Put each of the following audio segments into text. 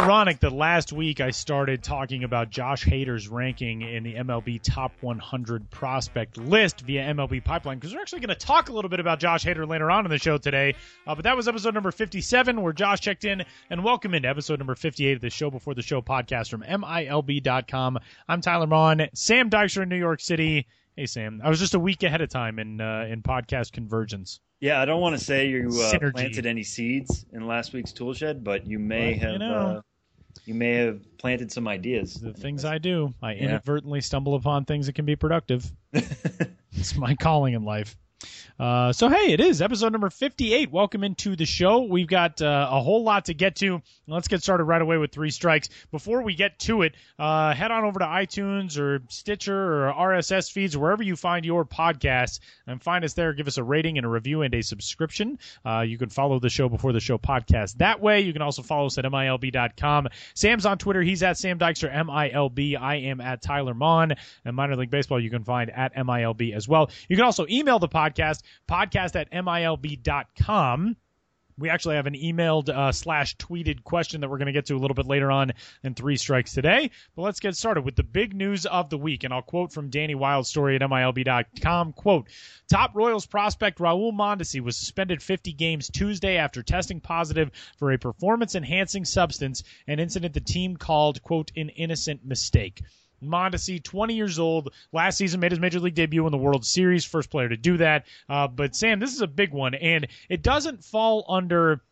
Ironic that last week I started talking about Josh Hader's ranking in the MLB Top 100 prospect list via MLB Pipeline because we're actually going to talk a little bit about Josh Hader later on in the show today. Uh, but that was episode number 57 where Josh checked in and welcome into episode number 58 of the Show Before the Show podcast from MILB.com. I'm Tyler Maun, Sam Dykstra in New York City. Hey Sam, I was just a week ahead of time in uh, in podcast convergence. Yeah, I don't want to say you uh, planted any seeds in last week's tool shed, but you may Well, have you know. uh, you may have planted some ideas. The things I do, I Yeah. inadvertently stumble upon things that can be productive. it's my calling in life. Uh, so hey, it is episode number 58. Welcome into the show. We've got uh, a whole lot to get to. Let's get started right away with three strikes. Before we get to it, uh, head on over to iTunes or Stitcher or RSS feeds, wherever you find your podcasts, and find us there. Give us a rating and a review and a subscription. Uh, you can follow the show before the show podcast that way. You can also follow us at MILB.com. Sam's on Twitter. He's at Sam Dykstra, MILB. I am at Tyler Maun. And Minor League Baseball, you can find at MILB as well. You can also email the podcast, podcast podcast at MILB.com. We actually have an emailed uh, slash tweeted question that we're going to get to a little bit later on in Three Strikes today. But let's get started with the big news of the week. And I'll quote from Danny Wild's story at MILB.com. Quote, top Royals prospect Raul Mondesi was suspended 50 games Tuesday after testing positive for a performance enhancing substance, an incident the team called, quote, an innocent mistake. Mondesi, 20 years old, last season made his major league debut in the World Series, first player to do that. Uh, but Sam, this is a big one, and it doesn't fall under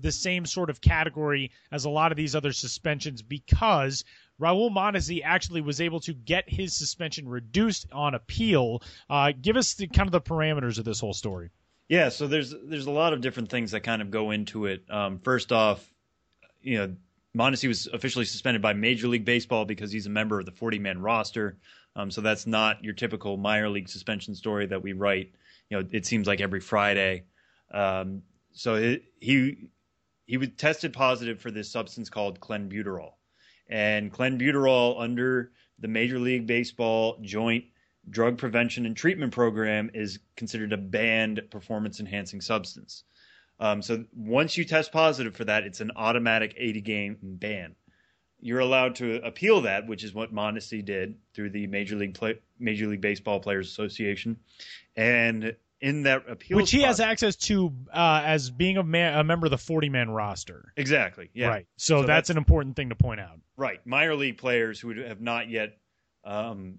the same sort of category as a lot of these other suspensions because Raul Mondesi actually was able to get his suspension reduced on appeal. Uh, give us the kind of the parameters of this whole story. Yeah, so there's there's a lot of different things that kind of go into it. Um, first off, you know, Mondesi was officially suspended by Major League Baseball because he's a member of the 40 man roster. Um, so that's not your typical minor league suspension story that we write. You know, it seems like every Friday. Um, so it, he he was tested positive for this substance called clenbuterol, and clenbuterol under the Major League Baseball Joint Drug Prevention and Treatment Program is considered a banned performance enhancing substance. Um, so once you test positive for that, it's an automatic 80 game ban. You're allowed to appeal that, which is what Mondesi did through the Major League Play- Major League Baseball Players Association, and in that appeal, Which he has access to uh, as being a, man, a member of the 40 man roster. exactly, yeah, Right. So, So that's, that's- an important thing to point out. right. Minor league players who have not yet um,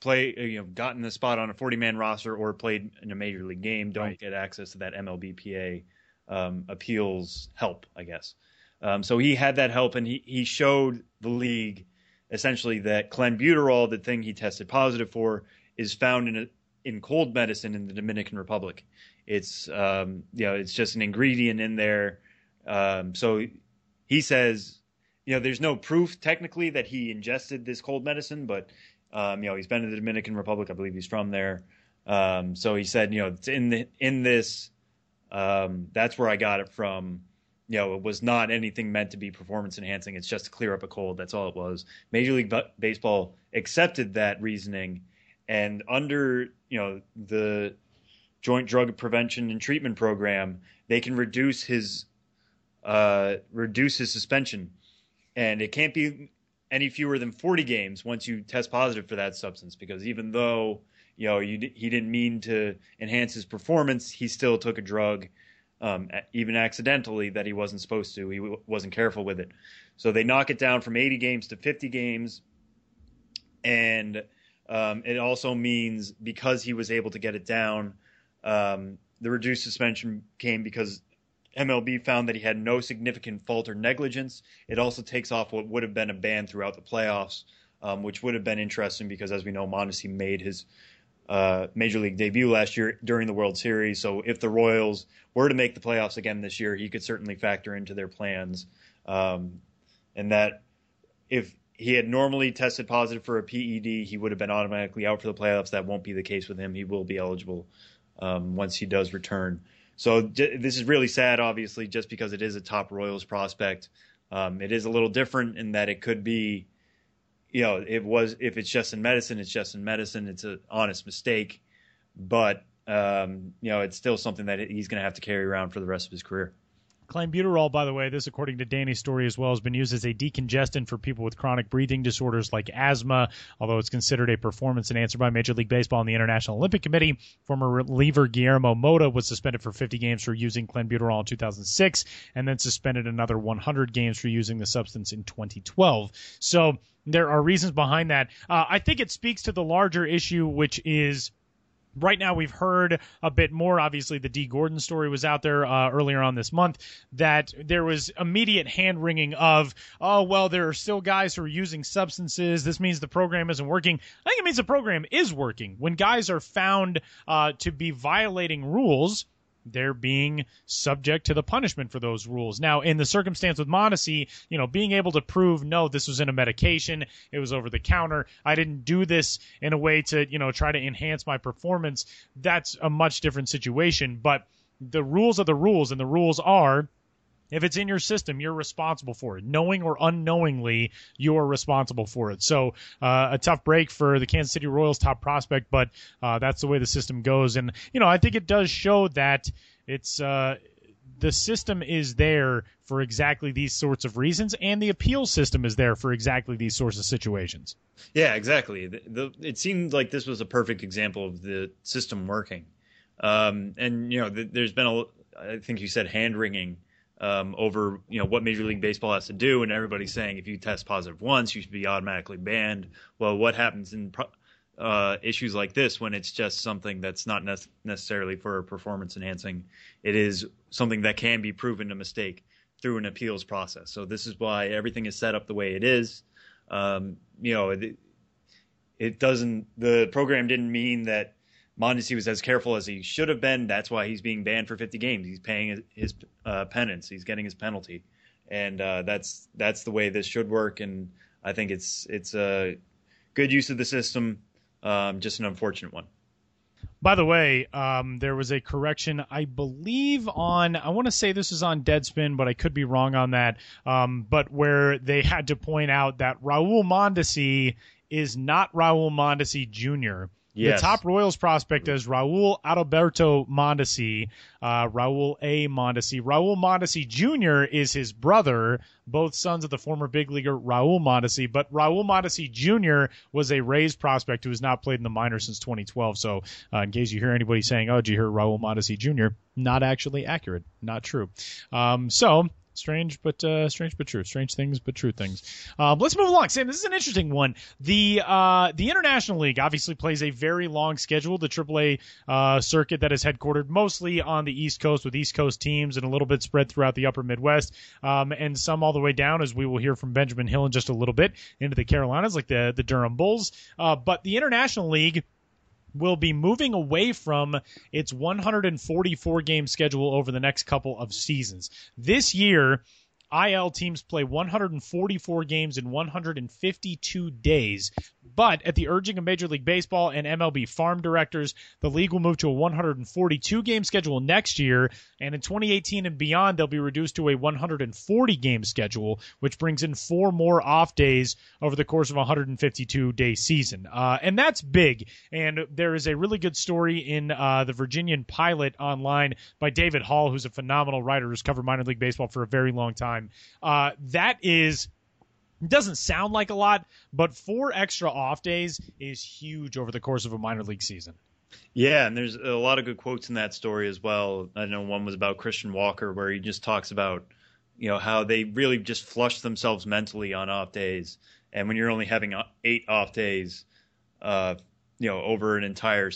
play, uh, you know, gotten the spot on a 40 man roster or played in a major league game don't Right. get access to that MLBPA um, appeals help, I guess. Um, so he had that help, and he he showed the league essentially that clenbuterol, the thing he tested positive for, is found in a, in cold medicine in the Dominican Republic. It's um, you know it's just an ingredient in there. Um, so he says, you know, there's no proof technically that he ingested this cold medicine, but um, you know he's been to the Dominican Republic. I believe he's from there. Um, so he said, you know, it's in the in this. Um, that's where I got it from. You know, it was not anything meant to be performance enhancing. It's just to clear up a cold. That's all it was. Major League Baseball accepted that reasoning, and under you know the Joint Drug Prevention and Treatment Program, they can reduce his uh, reduce his suspension, and it can't be any fewer than 40 games once you test positive for that substance. Because even though you know you, he didn't mean to enhance his performance, he still took a drug, um, even accidentally, that he wasn't supposed to. He w- wasn't careful with it, so they knock it down from 80 games to 50 games, and um, it also means because he was able to get it down, um, the reduced suspension came because MLB found that he had no significant fault or negligence. It also takes off what would have been a ban throughout the playoffs um, which would have been interesting because, as we know, Mondesi made his uh, major league debut last year during the World Series. So if the Royals were to make the playoffs again this year, he could certainly factor into their plans. Um, and that if he had normally tested positive for a PED, he would have been automatically out for the playoffs. That won't be the case with him. He will be eligible um, once he does return. So this is really sad, obviously, just because it is a top Royals prospect. Um, it is a little different in that it could be you know, it was if it's just in medicine, it's just in medicine. It's an honest mistake, but um, you know, it's still something that he's going to have to carry around for the rest of his career. Clenbuterol, by the way, this according to Danny's story as well, has been used as a decongestant for people with chronic breathing disorders like asthma, although it's considered a performance enhancer by Major League Baseball and the International Olympic Committee. Former reliever Guillermo Mota was suspended for 50 games for using Clenbuterol in 2006 and then suspended another 100 games for using the substance in 2012. So there are reasons behind that. Uh, I think it speaks to the larger issue, which is right now we've heard a bit more. Obviously the Dee Gordon story was out there uh, earlier on this month that there was immediate hand wringing of oh well there are still guys who are using substances. This means the program isn't working. I think it means the program is working. When guys are found uh, to be violating rules they're being subject to the punishment for those rules. Now, in the circumstance with Mondesi, you know, being able to prove no, this was in a medication, it was over the counter, I didn't do this in a way to, you know, try to enhance my performance, that's a much different situation. But the rules are the rules, and the rules are if it's in your system, you're responsible for it. Knowing or unknowingly, you're responsible for it. So, uh, a tough break for the Kansas City Royals top prospect, but uh, that's the way the system goes. And, you know, I think it does show that it's. Uh, the system is there for exactly these sorts of reasons, and the appeal system is there for exactly these sorts of situations. Yeah, exactly. The, the, it seemed like this was a perfect example of the system working. Um, and you know, the, there's been a, I think you said hand wringing um, over you know what Major League Baseball has to do, and everybody's saying if you test positive once, you should be automatically banned. Well, what happens in uh, issues like this when it's just something that's not ne- necessarily for performance enhancing? It is something that can be proven a mistake through an appeals process. So this is why everything is set up the way it is. Um, you know, it, it doesn't. The program didn't mean that Mondesi was as careful as he should have been. That's why he's being banned for 50 games. He's paying his, uh, penance. He's getting his penalty, and uh, that's that's the way this should work. And I think it's it's a good use of the system, um, just an unfortunate one. By the way, um, there was a correction, I believe, on, I want to say this is on Deadspin, but I could be wrong on that. Um, but where they had to point out that Raul Mondesi is not Raul Mondesi Jr. Yes. The top Royals prospect is Raul Adalberto Mondesi, uh, Raul A. Mondesi. Raul Mondesi Jr. is his brother, both sons of the former big leaguer Raul Mondesi. But Raul Mondesi Jr. was a Rays prospect who has not played in the minors since 2012. So, uh, in case you hear anybody saying, "Oh, did you hear Raul Mondesi Jr.?" Not actually accurate, not true. Um, so Strange, but uh, strange, but true. Strange things, but true things. Um, let's move along. Sam, this is an interesting one. The uh, the International League obviously plays a very long schedule. The AAA uh, circuit that is headquartered mostly on the East Coast with East Coast teams and a little bit spread throughout the Upper Midwest, um, and some all the way down, as we will hear from Benjamin Hill in just a little bit, into the Carolinas, like the the Durham Bulls. Uh, but the International League will be moving away from its 144 game schedule over the next couple of seasons. This year, IL teams play 144 games in 152 days. But at the urging of Major League Baseball and MLB farm directors, the league will move to a 142 game schedule next year. And in 2018 and beyond, they'll be reduced to a 140 game schedule, which brings in four more off days over the course of a 152 day season. Uh, and that's big. And there is a really good story in uh, the Virginian Pilot online by David Hall, who's a phenomenal writer who's covered minor league baseball for a very long time. Uh, that is doesn't sound like a lot, but four extra off days is huge over the course of a minor league season. Yeah, and there's a lot of good quotes in that story as well. I know one was about Christian Walker, where he just talks about, you know, how they really just flush themselves mentally on off days, and when you're only having eight off days, uh, you know, over an entire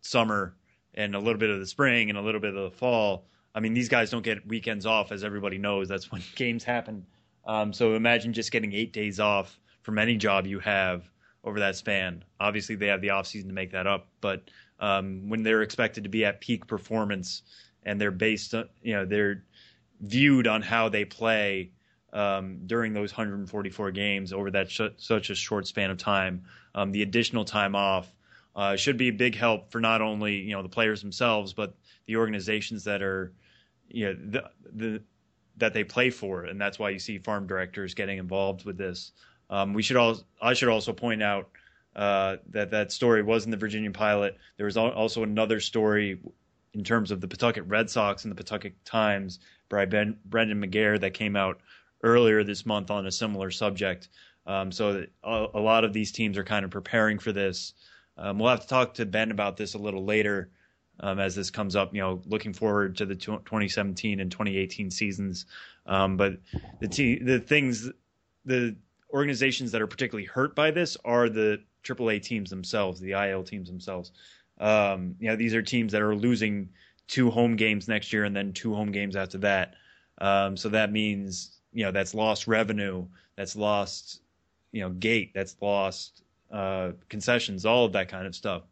summer and a little bit of the spring and a little bit of the fall. I mean, these guys don't get weekends off, as everybody knows. That's when games happen um, so imagine just getting eight days off from any job you have over that span. Obviously, they have the offseason to make that up, but um, when they're expected to be at peak performance and they're based, on, you know, they're viewed on how they play um, during those 144 games over that sh- such a short span of time. Um, the additional time off uh, should be a big help for not only you know the players themselves, but the organizations that are you know the, the that they play for, and that's why you see farm directors getting involved with this. Um, we should all I should also point out uh, that that story was in the Virginia Pilot. There was also another story in terms of the Pawtucket Red Sox and the Pawtucket Times by ben, Brendan McGair that came out earlier this month on a similar subject. Um, so a, a, lot of these teams are kind of preparing for this. Um, we'll have to talk to Ben about this a little later um, as this comes up. You know, looking forward to the 2017 and 2018 seasons. Um, but the t- the things, the organizations that are particularly hurt by this are the AAA teams themselves, the IL teams themselves. Um, you know, these are teams that are losing two home games next year and then two home games after that. Um, so that means you know that's lost revenue, that's lost you know gate, that's lost uh, concessions, all of that kind of stuff.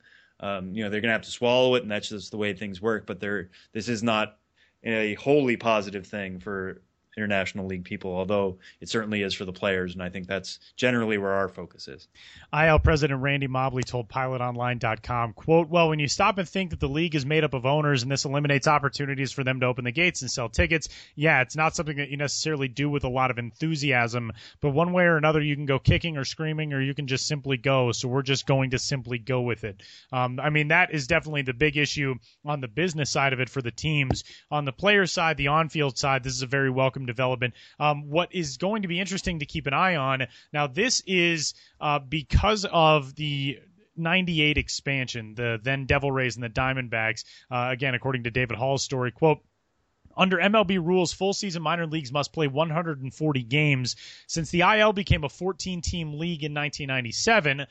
Um, you know they're going to have to swallow it, and that's just the way things work. But they're this is not a wholly positive thing for international league people, although it certainly is for the players, and I think that's generally where our focus is. IL President Randy Mobley told PilotOnline.com, quote, well, when you stop and think that the league is made up of owners and this eliminates opportunities for them to open the gates and sell tickets, yeah, it's not something that you necessarily do with a lot of enthusiasm, but one way or another, you can go kicking or screaming or you can just simply go, so we're just going to simply go with it. Um, I mean, that is definitely the big issue on the business side of it for the teams. On the player side, the on-field side, this is a very welcome development. Um, what is going to be interesting to keep an eye on now, this is uh, because of the 98 expansion, the then Devil Rays and the Diamondbacks. Uh, again, according to David Hall's story, quote. Under MLB rules, full season minor leagues must play 140 games. Since the IL became a 14 team league in 1997,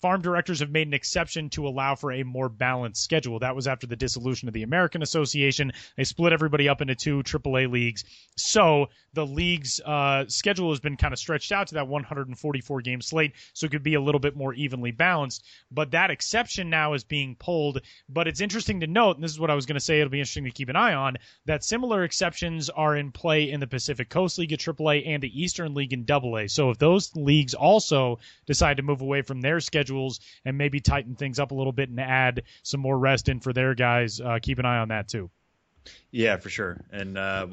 farm directors have made an exception to allow for a more balanced schedule. That was after the dissolution of the American Association. They split everybody up into two AAA leagues. So the league's uh, schedule has been kind of stretched out to that 144 game slate, so it could be a little bit more evenly balanced. But that exception now is being pulled. But it's interesting to note, and this is what I was going to say, it'll be interesting to keep an eye on, that similar exceptions are in play in the Pacific Coast League at AAA and the Eastern League in AA. So if those leagues also decide to move away from their schedules and maybe tighten things up a little bit and add some more rest in for their guys, uh, keep an eye on that too. Yeah, for sure. And uh,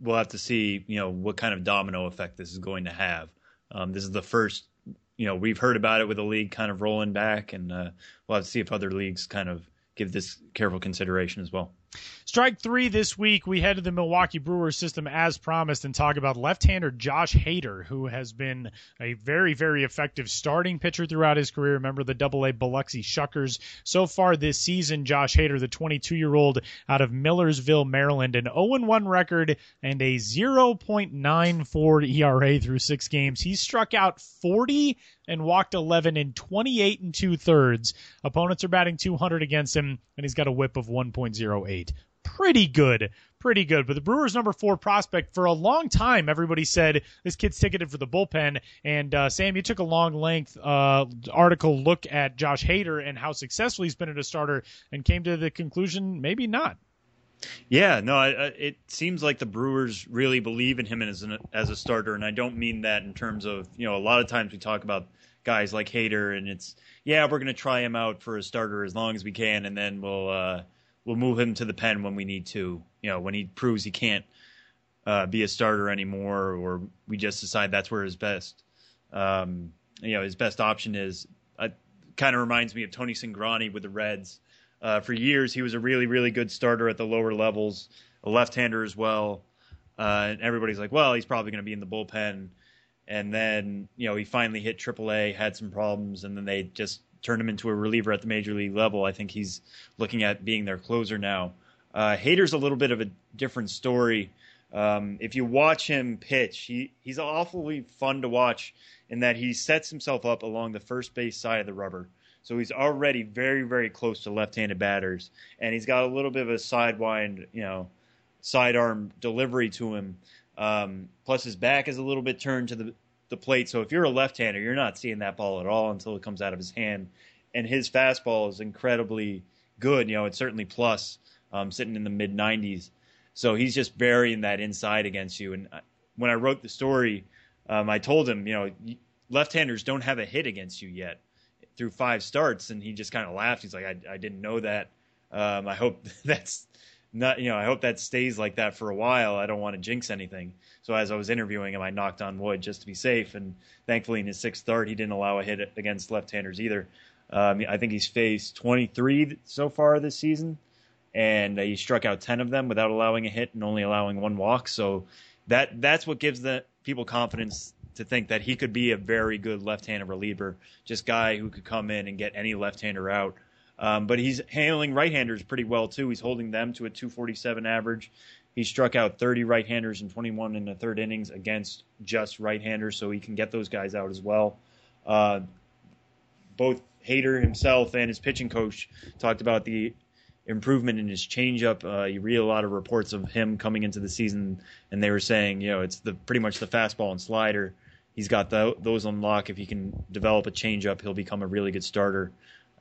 we'll have to see, you know, what kind of domino effect this is going to have. Um, this is the first, you know, we've heard about it with the league kind of rolling back, and uh, we'll have to see if other leagues kind of give this careful consideration as well. Strike three this week, we head to the Milwaukee Brewers system as promised and talk about left-hander Josh Hader, who has been a very, very effective starting pitcher throughout his career. Remember the Double A Biloxi Shuckers. So far this season, Josh Hader, the 22-year-old out of Millersville, Maryland, an 0-1 record and a 0.94 ERA through six games. He struck out 40 and walked 11 in 28 and two thirds. Opponents are batting 200 against him, and he's got a whip of 1.08 pretty good. Pretty good. But the Brewers' number four prospect, for a long time, everybody said this kid's ticketed for the bullpen. And uh, Sam, you took a long length uh, article look at Josh Hader and how successful he's been as a starter and came to the conclusion maybe not. Yeah, no, I, it seems like the Brewers really believe in him as an, as a starter, and I don't mean that in terms of you know a lot of times we talk about guys like Hader, and it's yeah we're going to try him out for a starter as long as we can, and then we'll uh, we'll move him to the pen when we need to. You know, when he proves he can't uh, be a starter anymore, or we just decide that's where his best, um, you know, his best option is. Uh, kind of reminds me of Tony Cingrani with the Reds. Uh, for years, he was a really, really good starter at the lower levels, a left-hander as well. Uh, and everybody's like, well, he's probably going to be in the bullpen. And then, you know, he finally hit AAA, had some problems, and then they just turned him into a reliever at the major league level. I think he's looking at being their closer now. Uh, a little bit of a different story. Um, if you watch him pitch, he, he's awfully fun to watch in that he sets himself up along the first base side of the rubber. So he's already very, very close to left-handed batters, and he's got a little bit of a sidewind, you know, sidearm delivery to him. Um, plus, his back is a little bit turned to the the plate. So if you're a left-hander, you're not seeing that ball at all until it comes out of his hand. And his fastball is incredibly good. You know, it's certainly plus, um, sitting in the mid 90s. So he's just burying that inside against you. And when I wrote the story, um, I told him, you know, left-handers don't have a hit against you yet through five starts, and he just kind of laughed. He's like, I, I didn't know that. Um, I hope that's not, you know, I hope that stays like that for a while. I don't want to jinx anything. So as I was interviewing him, I knocked on wood just to be safe. And thankfully, in his sixth start, he didn't allow a hit against left-handers either. Um, I think he's faced 23 so far this season, and he struck out 10 of them without allowing a hit and only allowing one walk. So that that's what gives the people confidence to think that he could be a very good left-handed reliever, just guy who could come in and get any left-hander out. Um, but he's handling right-handers pretty well too. He's holding them to a 247 average. He struck out 30 right-handers and 21 in the third innings against just right-handers, so he can get those guys out as well. Uh, both Hader himself and his pitching coach talked about the improvement in his changeup. Uh, you read a lot of reports of him coming into the season, and they were saying, you know, it's the pretty much the fastball and slider. He's got the, those on lock. If he can develop a changeup, he'll become a really good starter.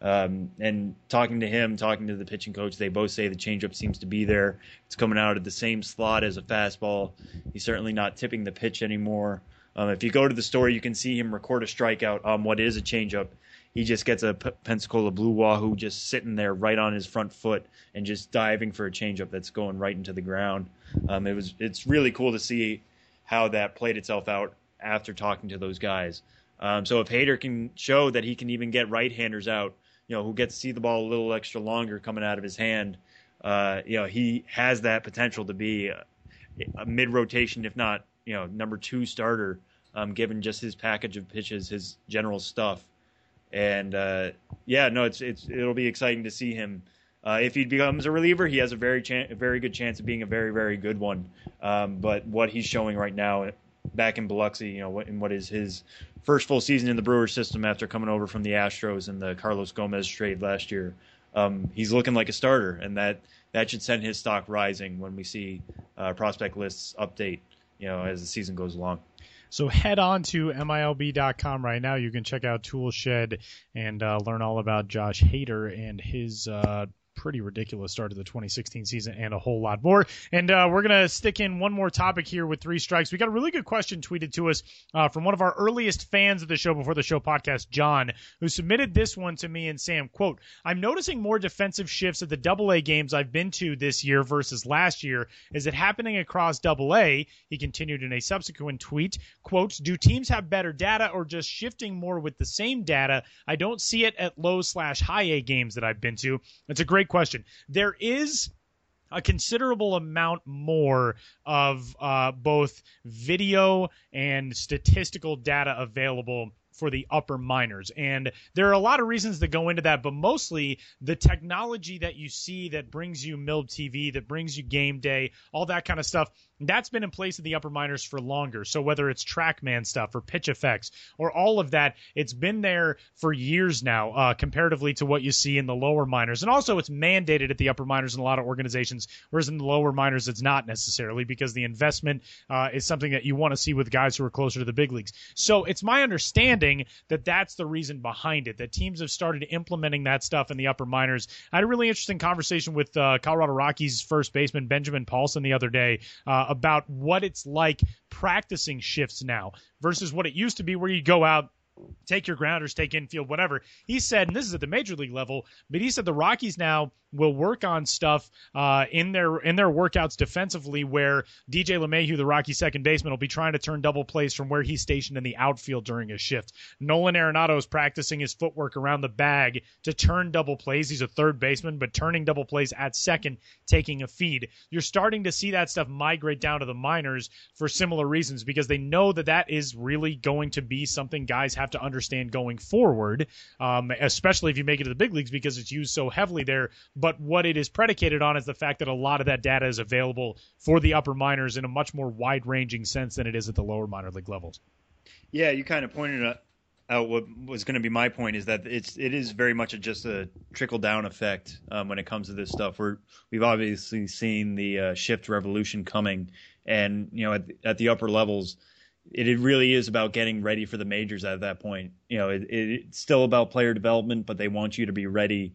Um, and talking to him, talking to the pitching coach, they both say the changeup seems to be there. It's coming out of the same slot as a fastball. He's certainly not tipping the pitch anymore. Um, if you go to the story, you can see him record a strikeout on what is a changeup he just gets a P- Pensacola Blue Wahoo just sitting there right on his front foot and just diving for a changeup that's going right into the ground. Um, it was it's really cool to see how that played itself out after talking to those guys. Um, so if Hader can show that he can even get right-handers out, you know, who get to see the ball a little extra longer coming out of his hand, uh, you know, he has that potential to be a, a mid-rotation, if not, you know, number two starter, um, given just his package of pitches, his general stuff. And uh, yeah, no, it's it's it'll be exciting to see him. Uh, if he becomes a reliever, he has a very chan- very good chance of being a very very good one. Um, but what he's showing right now, back in Biloxi, you know, in what is his first full season in the Brewers system after coming over from the Astros and the Carlos Gomez trade last year, um, he's looking like a starter, and that that should send his stock rising when we see uh, prospect lists update, you know, as the season goes along. So head on to MILB.com right now. You can check out Toolshed and uh, learn all about Josh Hader and his uh, pretty ridiculous start to the 2016 season and a whole lot more. And uh, we're going to stick in one more topic here with three strikes. We got a really good question tweeted to us uh, from one of our earliest fans of the show before the show podcast, John, who submitted this one to me and Sam. Quote, I'm noticing more defensive shifts at the double A games I've been to this year versus last year. Is it happening across double A? He continued in a subsequent tweet, quote, do teams have better data or just shifting more with the same data? I don't see it at low slash high A games that I've been to. It's a great great question. There is a considerable amount more of uh, both video and statistical data available for the upper minors. And there are a lot of reasons that go into that, but mostly the technology that you see that brings you MILB TV, that brings you game day, all that kind of stuff that's been in place in the upper minors for longer. So whether it's TrackMan stuff or PITCHf/x or all of that, it's been there for years now, uh, comparatively to what you see in the lower minors. And also, it's mandated at the upper minors in a lot of organizations, whereas in the lower minors, it's not necessarily because the investment uh, is something that you want to see with guys who are closer to the big leagues. So it's my understanding that that's the reason behind it. That teams have started implementing that stuff in the upper minors. I had a really interesting conversation with uh, Colorado Rockies first baseman Benjamin Paulsen the other day. Uh, about what it's like practicing shifts now versus what it used to be where you go out take your grounders, take infield, whatever. He said, and this is at the major league level, but he said the Rockies now will work on stuff uh, in their in their workouts defensively where DJ LeMahieu, the Rocky second baseman, will be trying to turn double plays from where he's stationed in the outfield during his shift. Nolan Arenado is practicing his footwork around the bag to turn double plays. He's a third baseman, but turning double plays at second, taking a feed. You're starting to see that stuff migrate down to the minors for similar reasons because they know that that is really going to be something guys have to understand going forward, um, especially if you make it to the big leagues because it's used so heavily there but what it is predicated on is the fact that a lot of that data is available for the upper minors in a much more wide ranging sense than it is at the lower minor league levels. Yeah, you kind of pointed out what was going to be my point is that it's it is very much a, just a trickle down effect um, when it comes to this stuff. We're we've obviously seen the uh, shift revolution coming, and you know at, at the upper levels, it, really is about getting ready for the majors at that point. You know, it, it, it's still about player development, but they want you to be ready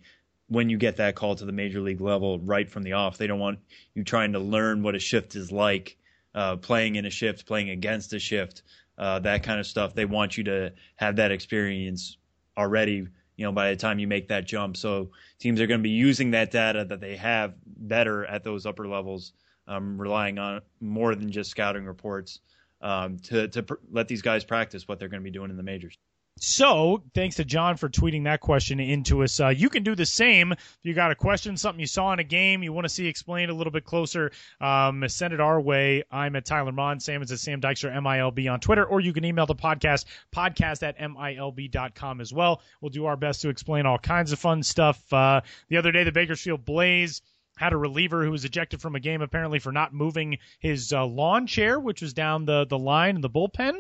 when you get that call to the major league level right from the off. They don't want you trying to learn what a shift is like, uh, playing in a shift, playing against a shift, uh, that kind of stuff. They want you to have that experience already. You know, by the time you make that jump, so teams are going to be using that data that they have better at those upper levels, um, relying on more than just scouting reports um, to to pr- let these guys practice what they're going to be doing in the majors. So, thanks to John for tweeting that question into us. Uh, you can do the same. If you got a question, something you saw in a game, you want to see explained a little bit closer, um, send it our way. I'm at Tyler Maun. Sam is at Sam Dykstra, MILB on Twitter, or you can email the podcast, podcast at MILB.com as well. We'll do our best to explain all kinds of fun stuff. Uh, the other day, the Bakersfield Blaze had a reliever who was ejected from a game apparently for not moving his uh, lawn chair, which was down the, the line in the bullpen.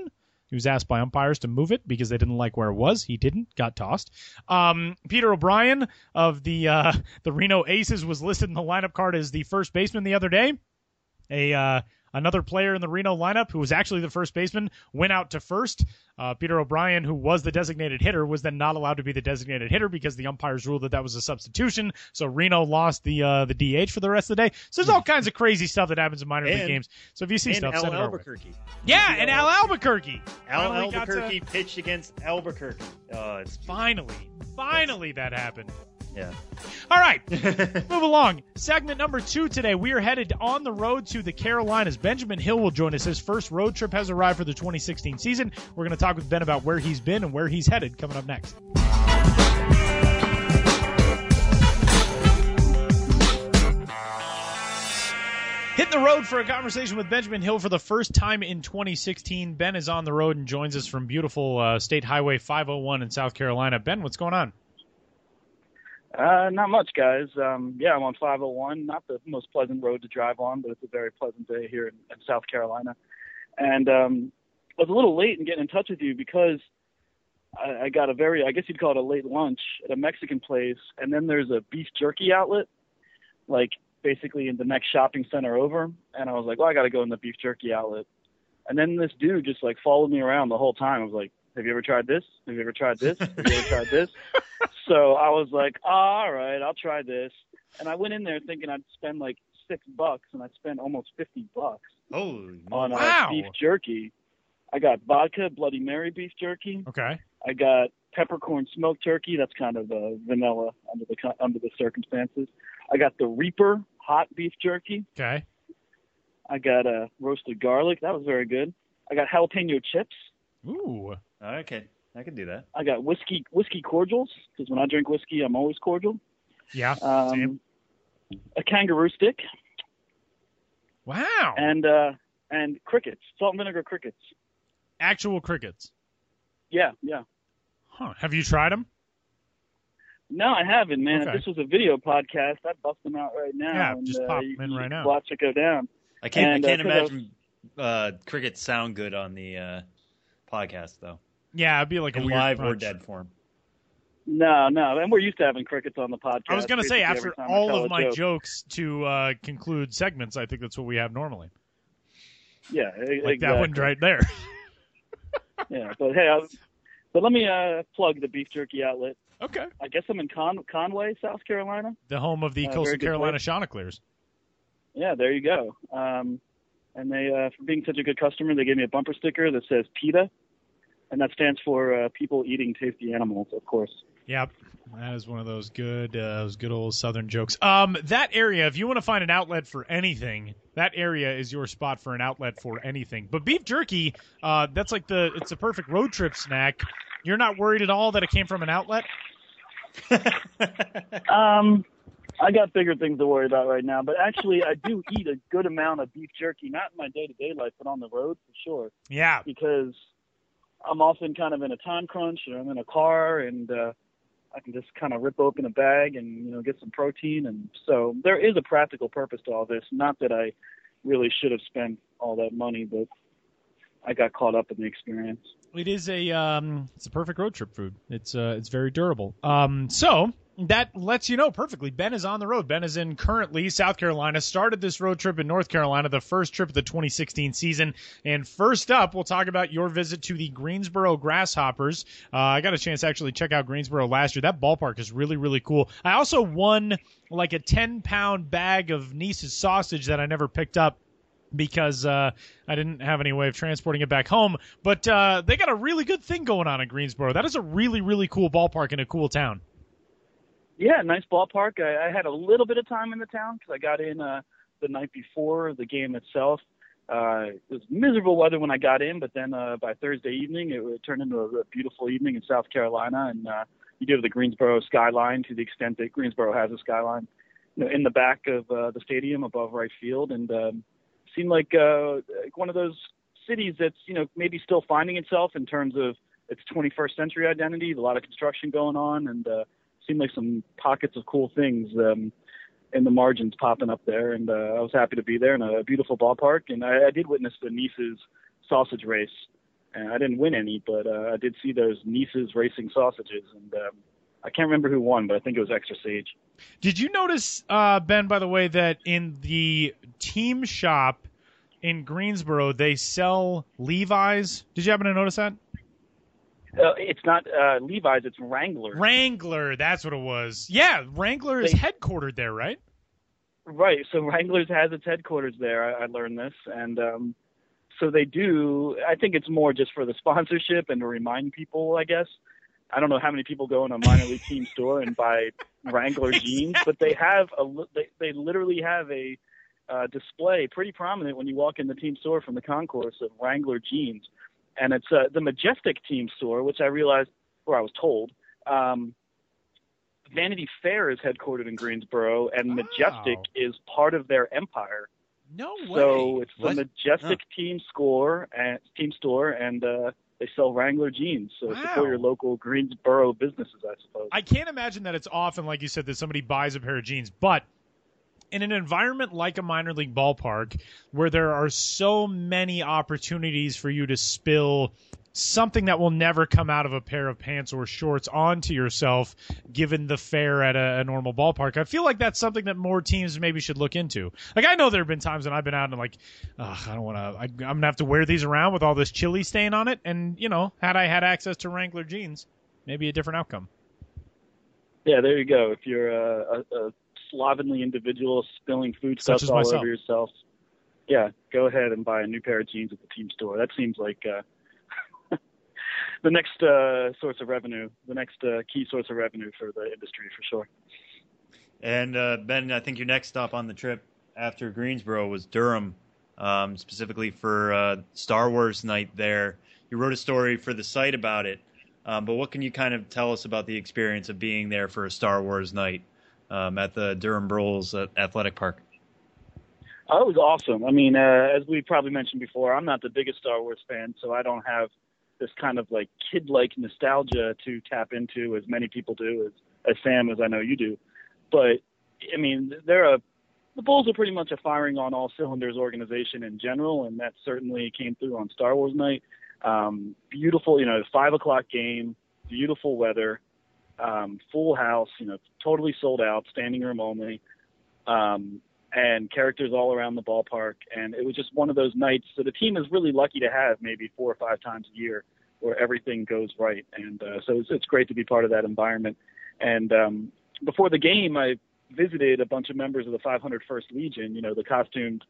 He was asked by umpires to move it because they didn't like where it was. He didn't, got tossed. Um, Peter O'Brien of the uh, the Reno Aces was listed in the lineup card as the first baseman the other day. A uh, Another player in the Reno lineup, who was actually the first baseman, went out to first. Uh, Peter O'Brien, who was the designated hitter, was then not allowed to be the designated hitter because the umpires ruled that that was a substitution. So Reno lost the uh, the DH for the rest of the day. So there's all kinds of crazy stuff that happens in minor and, league games. So if you see stuff, Al send it Albuquerque. Yeah, and Al Albuquerque. Al Albuquerque to- pitched against Albuquerque. Uh, it's Finally, finally that happened. Yeah. All right, move along. Segment number two today. We are headed on the road to the Carolinas. Benjamin Hill will join us. His first road trip has arrived for the 2016 season. We're going to talk with Ben about where he's been and where he's headed coming up next. Hitting the road for a conversation with Benjamin Hill for the first time in 2016. Ben is on the road and joins us from beautiful uh, State Highway 501 in South Carolina. Ben, what's going on? Uh, not much, guys. Um, yeah, I'm on 501. Not the most pleasant road to drive on, but it's a very pleasant day here in, in South Carolina. And um, I was a little late in getting in touch with you because I, I got a very, I guess you'd call it a late lunch at a Mexican place, and then there's a beef jerky outlet, like basically in the next shopping center over. And I was like, well, I got to go in the beef jerky outlet. And then this dude just like followed me around the whole time. I was like, have you ever tried this? Have you ever tried this? Have you ever tried this? so I was like, all right, I'll try this. And I went in there thinking I'd spend like six bucks, and I spent almost fifty bucks Holy on uh, Wow. beef jerky. I got vodka Bloody Mary beef jerky. Okay. I got peppercorn smoked turkey. That's kind of uh, vanilla under the under the circumstances. I got the Reaper hot beef jerky. Okay. I got uh, roasted garlic. That was very good. I got jalapeno chips. Ooh. Okay, I can do that. I got whiskey whiskey cordials because when I drink whiskey, I'm always cordial. Yeah. Same. Um, a kangaroo stick Wow. and uh, and crickets, salt and vinegar crickets. Actual crickets. Yeah, yeah. Huh. Have you tried them? No, I haven't, man. Okay. If this was a video podcast, I'd bust them out right now. Yeah, and, just uh, pop you- them in you right can now. Watch it go down. I can't. And, I uh, can't 'cause I was- imagine uh, crickets sound good on the uh, podcast though, Yeah, it'd be like a in weird live or dead form. No, no, and we're used to having crickets on the podcast. I was gonna say after every time I all of my joke. jokes to uh, conclude segments, I think that's what we have normally. yeah, Like that one right there. Yeah, but hey, I, but let me uh, plug the beef jerky outlet. Okay. I guess I'm in Con- Conway, South Carolina. The home of the Uh, Coastal Carolina place. Chanticleers. Yeah, there you go. Um, and they, uh, for being such a good customer, they gave me a bumper sticker that says PETA, and that stands for uh, people eating tasty animals, of course. Yep. That is one of those good, uh, those good old Southern jokes. Um, that area, if you want to find an outlet for anything, that area is your spot for an outlet for anything. But beef jerky, uh, that's like the, it's a perfect road trip snack. You're not worried at all that it came from an outlet. Um, I got bigger things to worry about right now, but actually, I do eat a good amount of beef jerky, not in my day to day life, but on the road for sure, Yeah. because I'm often kind of in a time crunch or I'm in a car and uh, I can just kind of rip open a bag and you know get some protein, and so there is a practical purpose to all this. Not that I really should have spent all that money, but I got caught up in the experience. It is a um, it's a perfect road trip food. It's uh, it's very durable. Um, so that lets you know perfectly. Ben is on the road. Ben is in currently South Carolina. Started this road trip in North Carolina, the first trip of the 2016 season. And first up, we'll talk about your visit to the Greensboro Grasshoppers. Uh, I got a chance to actually check out Greensboro last year. That ballpark is really, really cool. I also won like a 10 pound bag of Neese's sausage that I never picked up because uh, I didn't have any way of transporting it back home. But uh, they got a really good thing going on in Greensboro. That is a really, really cool ballpark in a cool town. Yeah, nice ballpark. I, I had a little bit of time in the town because I got in uh, the night before the game itself. Uh, it was miserable weather when I got in, but then uh, by Thursday evening, it, it turned into a, a beautiful evening in South Carolina, and uh, you go the Greensboro skyline to the extent that Greensboro has a skyline, you know, in the back of uh, the stadium above right field, and um, seemed like uh, one of those cities that's you know maybe still finding itself in terms of its 21st century identity. A lot of construction going on, and uh, seemed like some pockets of cool things um, in the margins popping up there, and uh, I was happy to be there in a beautiful ballpark. And I, I did witness the Neese's sausage race, and I didn't win any, but uh, I did see those Neese's racing sausages, and um, I can't remember who won, but I think it was Extra Sage. Did you notice, uh, Ben, by the way, that in the team shop in Greensboro they sell Levi's? Did you happen to notice that? Uh, it's not uh, Levi's, it's Wrangler. Wrangler, that's what it was. Yeah, Wrangler is They- headquartered there, right? Right. So Wranglers has its headquarters there. I, I learned this, and um, so they do. I think it's more just for the sponsorship and to remind people. I guess I don't know how many people go in a minor league team store and buy Wrangler jeans, but they have a. They, they literally have a uh, display pretty prominent when you walk in the team store from the concourse of Wrangler jeans, and it's uh, the Majestic team store, which I realized, or I was told. Um, Vanity Fair is headquartered in Greensboro, and Majestic Wow. is part of their empire. No way. So it's What? the Majestic team score and team store, and uh, they sell Wrangler jeans. So Wow. support your local Greensboro businesses, I suppose. I can't imagine that it's often, like you said, that somebody buys a pair of jeans, but in an environment like a minor league ballpark where there are so many opportunities for you to spill something that will never come out of a pair of pants or shorts onto yourself given the fare at a, a normal ballpark i feel like that's something that more teams maybe should look into. Like i know there have been times when i've been out and like Ugh, i don't want to i'm gonna have to wear these around with all this chili stain on it. And you know had i had access to wrangler jeans maybe a different outcome. Yeah, there you go. If you're a, a, a slovenly individual spilling food Such stuff all myself. over yourself, yeah, go ahead and buy a new pair of jeans at the team store. That seems like uh, the next uh, source of revenue, the next uh, key source of revenue for the industry for sure. And uh, Ben, I think your next stop on the trip after Greensboro was Durham, um, specifically for uh, Star Wars night there. You wrote a story for the site about it, um, but what can you kind of tell us about the experience of being there for a Star Wars night um, at the Durham at Athletic Park? Oh, it was awesome. I mean, uh, as we probably mentioned before, I'm not the biggest Star Wars fan, so I don't have this kind of like kid-like nostalgia to tap into as many people do, as as Sam, as I know you do. But I mean, they're a the Bulls are pretty much a firing on all cylinders organization in general, and that certainly came through on Star Wars night. Um, beautiful, you know, five o'clock game, beautiful weather, um, full house, you know, totally sold out, standing room only. Um, and characters all around the ballpark. And it was just one of those nights. So the team is really lucky to have maybe four or five times a year where everything goes right. And uh, so it's, it's great to be part of that environment. And um, before the game, I visited a bunch of members of the 501st Legion, you know, the costumed,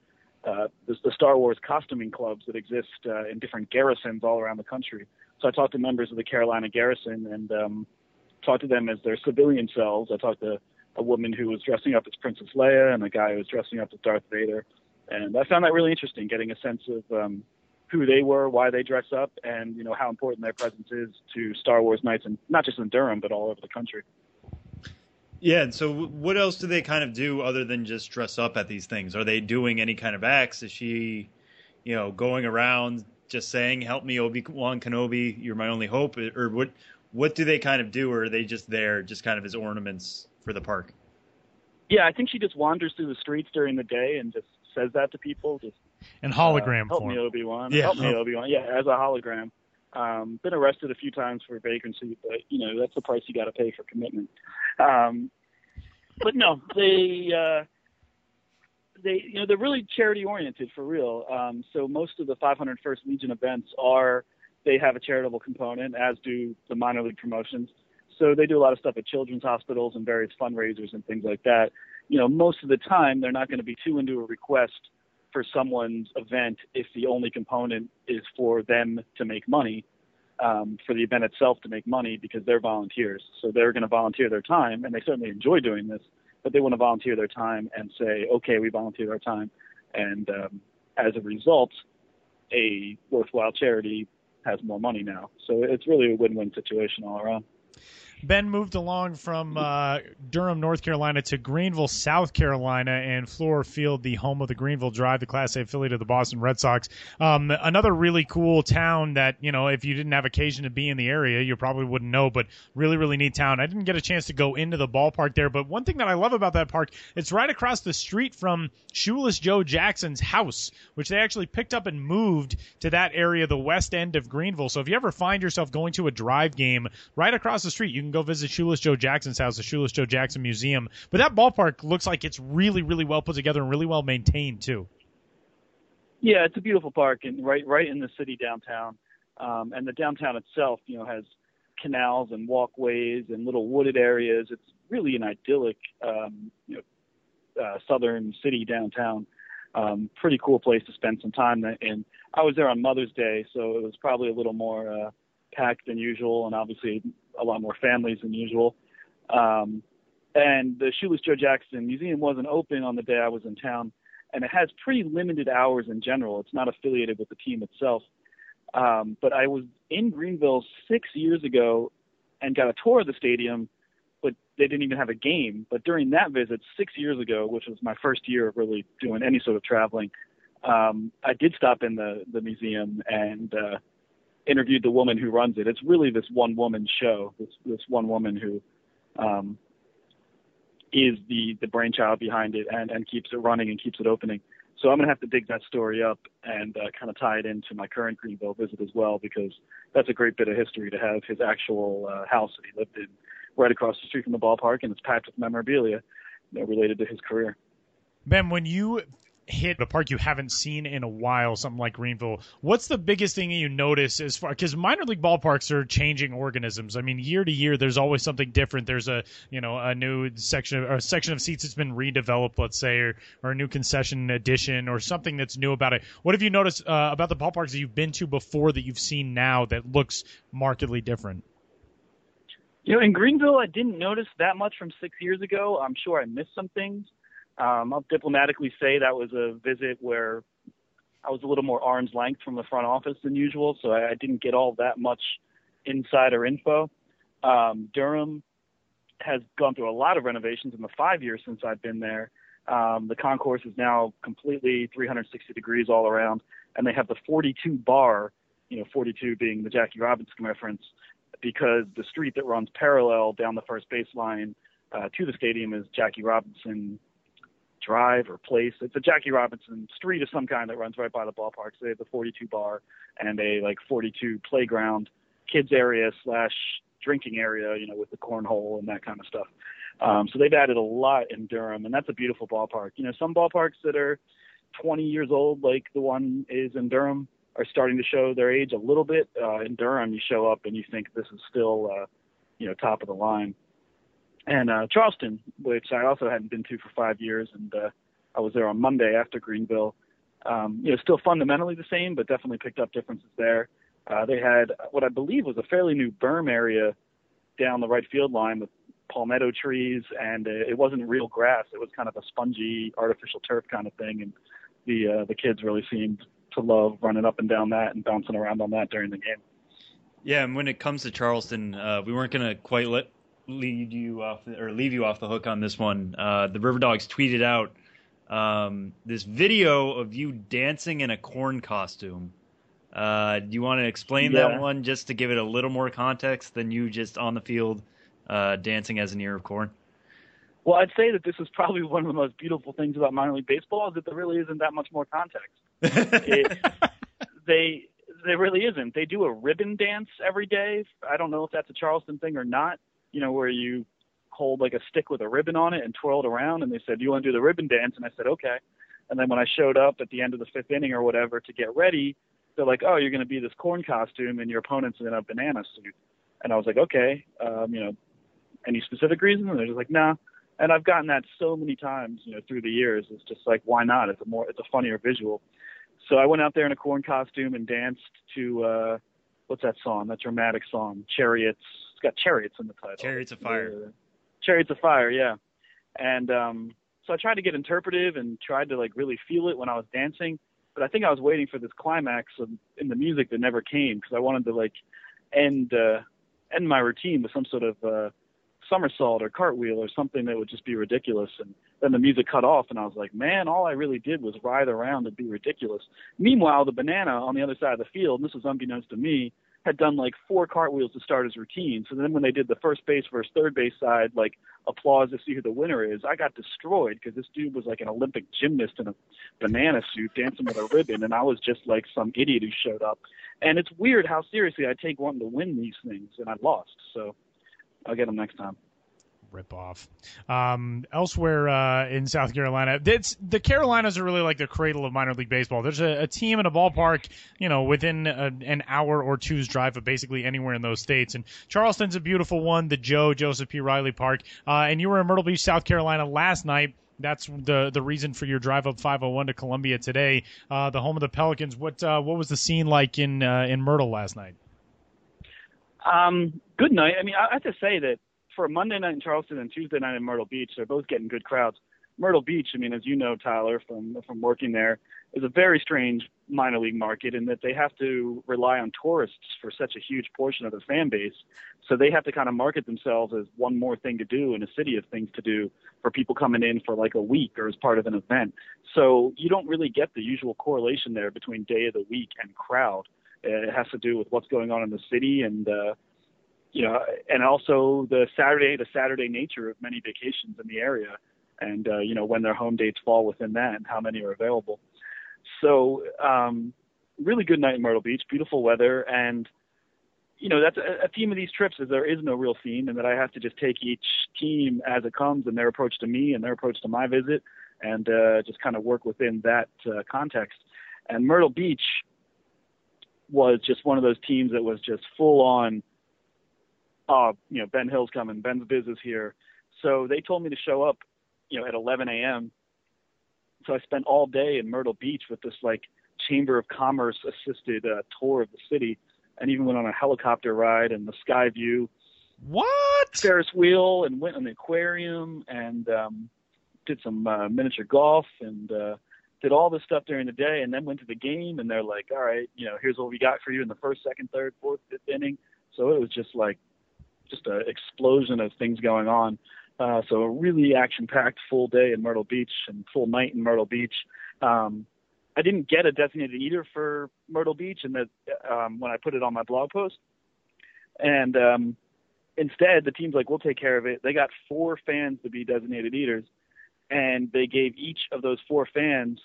uh, the, the Star Wars costuming clubs that exist uh, in different garrisons all around the country. So I talked to members of the Carolina garrison and um, talked to them as their civilian selves. I talked to a woman who was dressing up as Princess Leia and a guy who was dressing up as Darth Vader. And I found that really interesting, getting a sense of um, who they were, why they dress up, and you know how important their presence is to Star Wars nights, and not just in Durham, but all over the country. Yeah, and so what else do they kind of do other than just dress up at these things? Are they doing any kind of acts? Is she, you know, going around just saying, "Help me, Obi Wan Kenobi, you're my only hope," or what? What do they kind of do, or are they just there, just kind of as ornaments for the park? Yeah, I think she just wanders through the streets during the day and just says that to people, just and hologram uh, help form. me Obi Wan, Yeah. help me Obi Wan, yeah, as a hologram. Um, been arrested a few times for vagrancy, but you know that's the price you got to pay for commitment. Um, but no, they uh, they you know they're really charity oriented for real. Um, so most of the 501st Legion events are they have a charitable component, as do the minor league promotions. So they do a lot of stuff at children's hospitals and various fundraisers and things like that. You know, most of the time they're not going to be too into a request for someone's event if the only component is for them to make money, um, for the event itself to make money because they're volunteers. So they're going to volunteer their time, and they certainly enjoy doing this, but they want to volunteer their time and say, okay, we volunteered our time, and um, as a result, a worthwhile charity has more money now. So it's really a win-win situation all around. Ben moved along from uh, Durham, North Carolina to Greenville, South Carolina, and Fluor Field, the home of the Greenville Drive, the Class A affiliate of the Boston Red Sox. Um, another really cool town that, you know, if you didn't have occasion to be in the area, you probably wouldn't know, but really, really neat town. I didn't get a chance to go into the ballpark there, but one thing that I love about that park, it's right across the street from Shoeless Joe Jackson's house, which they actually picked up and moved to that area, the west end of Greenville. So if you ever find yourself going to a drive game right across the street, you can can go visit Shoeless Joe Jackson's house, the Shoeless Joe Jackson Museum. But that ballpark looks like it's really, really well put together and really well maintained too. Yeah, it's a beautiful park and right right in the city downtown. Um, and the downtown itself, you know, has canals and walkways and little wooded areas. It's really an idyllic, um, you know, uh, southern city downtown. Um, pretty cool place to spend some time. And I was there on Mother's Day, so it was probably a little more uh, packed than usual, and obviously a lot more families than usual. Um, and the Shoeless Joe Jackson Museum wasn't open on the day I was in town, and it has pretty limited hours in general. It's not affiliated with the team itself. Um, but I was in Greenville six years ago and got a tour of the stadium, but they didn't even have a game. But during that visit six years ago, which was my first year of really doing any sort of traveling, um, I did stop in the the museum and uh, interviewed the woman who runs it. It's really this one woman show. This this one woman who um, is the the brainchild behind it and and keeps it running and keeps it opening. So I'm gonna have to dig that story up and uh, kind of tie it into my current Greenville visit as well because that's a great bit of history to have his actual uh, house that he lived in right across the street from the ballpark and it's packed with memorabilia you know, related to his career. Ben, when you hit a park you haven't seen in a while, something like Greenville, what's the biggest thing you notice as far because minor league ballparks are changing organisms. I mean, year to year, there's always something different. There's a you know a new section or a section of seats that's been redeveloped, let's say, or, or a new concession addition or something that's new about it. What have you noticed uh, about the ballparks that you've been to before that you've seen now that looks markedly different? You know, in Greenville, I didn't notice that much from six years ago. I'm sure I missed some things. Um, I'll diplomatically say that was a visit where I was a little more arm's length from the front office than usual, so I, I didn't get all that much insider info. Um, Durham has gone through a lot of renovations in the five years since I've been there. Um, the concourse is now completely 360 degrees all around, and they have the 42 bar, you know, 42 being the Jackie Robinson reference, because the street that runs parallel down the first baseline uh, to the stadium is Jackie Robinson drive or place. It's a Jackie Robinson street of some kind that runs right by the ballpark. So they have the 42 bar and a like 42 playground, kids area slash drinking area, you know, with the cornhole and that kind of stuff. Um, so they've added a lot in Durham, and that's a beautiful ballpark. You know, some ballparks that are 20 years old, like the one is in Durham, are starting to show their age a little bit. Uh, in Durham, you show up and you think this is still, uh, you know, top of the line and uh, Charleston, which I also hadn't been to for five years, and uh, I was there on Monday after Greenville. Um, you know, still fundamentally the same, but definitely picked up differences there. Uh, they had what I believe was a fairly new berm area down the right field line with palmetto trees, and it wasn't real grass. It was kind of a spongy, artificial turf kind of thing, and the uh, the kids really seemed to love running up and down that and bouncing around on that during the game. Yeah, and when it comes to Charleston, uh, we weren't going to quite let lead you off or leave you off the hook on this one. Uh, the River Dogs tweeted out um, this video of you dancing in a corn costume. Uh, do you want to explain yeah. that one just to give it a little more context than you just on the field uh, dancing as an ear of corn? Well, I'd say that this is probably one of the most beautiful things about minor league baseball is that there really isn't that much more context. it, they there really isn't. They do a ribbon dance every day. I don't know if that's a Charleston thing or not. You know, where you hold like a stick with a ribbon on it and twirl it around. And they said, "Do you want to do the ribbon dance?" And I said, "Okay." And then when I showed up at the end of the fifth inning or whatever to get ready, they're like, "Oh, you're going to be this corn costume, and your opponent's in a banana suit." And I was like, "Okay, um, you know, any specific reason?" And they're just like, "Nah." And I've gotten that so many times, you know, through the years. It's just like, why not? It's a more, it's a funnier visual. So I went out there in a corn costume and danced to uh what's that song? That dramatic song, Chariots. It's got chariots in the title. Chariots of Fire. Uh, chariots of Fire, yeah. And um so I tried to get interpretive and tried to like really feel it when I was dancing, but I think I was waiting for this climax of, in the music that never came because I wanted to like end uh end my routine with some sort of uh somersault or cartwheel or something that would just be ridiculous. And then the music cut off, and I was like, man, all I really did was ride around and be ridiculous. Meanwhile, the banana on the other side of the field, and this was unbeknownst to me, had done like four cartwheels to start his routine. So then when they did the first base versus third base side, like applause to see who the winner is, I got destroyed because this dude was like an Olympic gymnast in a banana suit dancing with a ribbon, and I was just like some idiot who showed up. And it's weird how seriously I take wanting to win these things, and I lost. So I'll get them next time. Rip off. Um, elsewhere uh, in South Carolina, it's, the Carolinas are really like the cradle of minor league baseball. There's a, a team in a ballpark, you know, within a, an hour or two's drive of basically anywhere in those states. And Charleston's a beautiful one, the Joe Joseph P. Riley Park. Uh, and you were in Myrtle Beach, South Carolina last night that's the the reason for your drive up 501 to Columbia today, uh, the home of the Pelicans. What uh, what was the scene like in uh, in Myrtle last night? Um, good night. I mean, I have to say that for Monday night in Charleston and Tuesday night in Myrtle Beach, they're both getting good crowds. Myrtle Beach, I mean, as you know, Tyler, from from working there, is a very strange minor league market in that they have to rely on tourists for such a huge portion of their fan base. So they have to kind of market themselves as one more thing to do in a city of things to do for people coming in for like a week or as part of an event. So you don't really get the usual correlation there between day of the week and crowd. It has to do with what's going on in the city and uh, you know, and also the Saturday to Saturday nature of many vacations in the area, and uh, you know when their home dates fall within that and how many are available. So, um, really good night in Myrtle Beach, beautiful weather, and you know that's a, a theme of these trips is there is no real theme, and that I have to just take each team as it comes and their approach to me and their approach to my visit, and uh, just kind of work within that uh, context. And Myrtle Beach was just one of those teams that was just full on oh, you know, Ben Hill's coming, Ben's biz is here. So they told me to show up, you know, at 11 a.m. So I spent all day in Myrtle Beach with this like Chamber of Commerce assisted uh, tour of the city, and even went on a helicopter ride and the sky view. What? Ferris wheel and went on the aquarium and um, did some uh, miniature golf and uh, did all this stuff during the day, and then went to the game. And they're like, "All right, you know, here's what we got for you in the first, second, third, fourth, fifth inning." So it was just like just an explosion of things going on. Uh, so a really action-packed full day in Myrtle Beach and full night in Myrtle Beach. Um, I didn't get a designated eater for Myrtle Beach, and that um, when I put it on my blog post, and um, instead the team's like, "We'll take care of it." They got four fans to be designated eaters, and they gave each of those four fans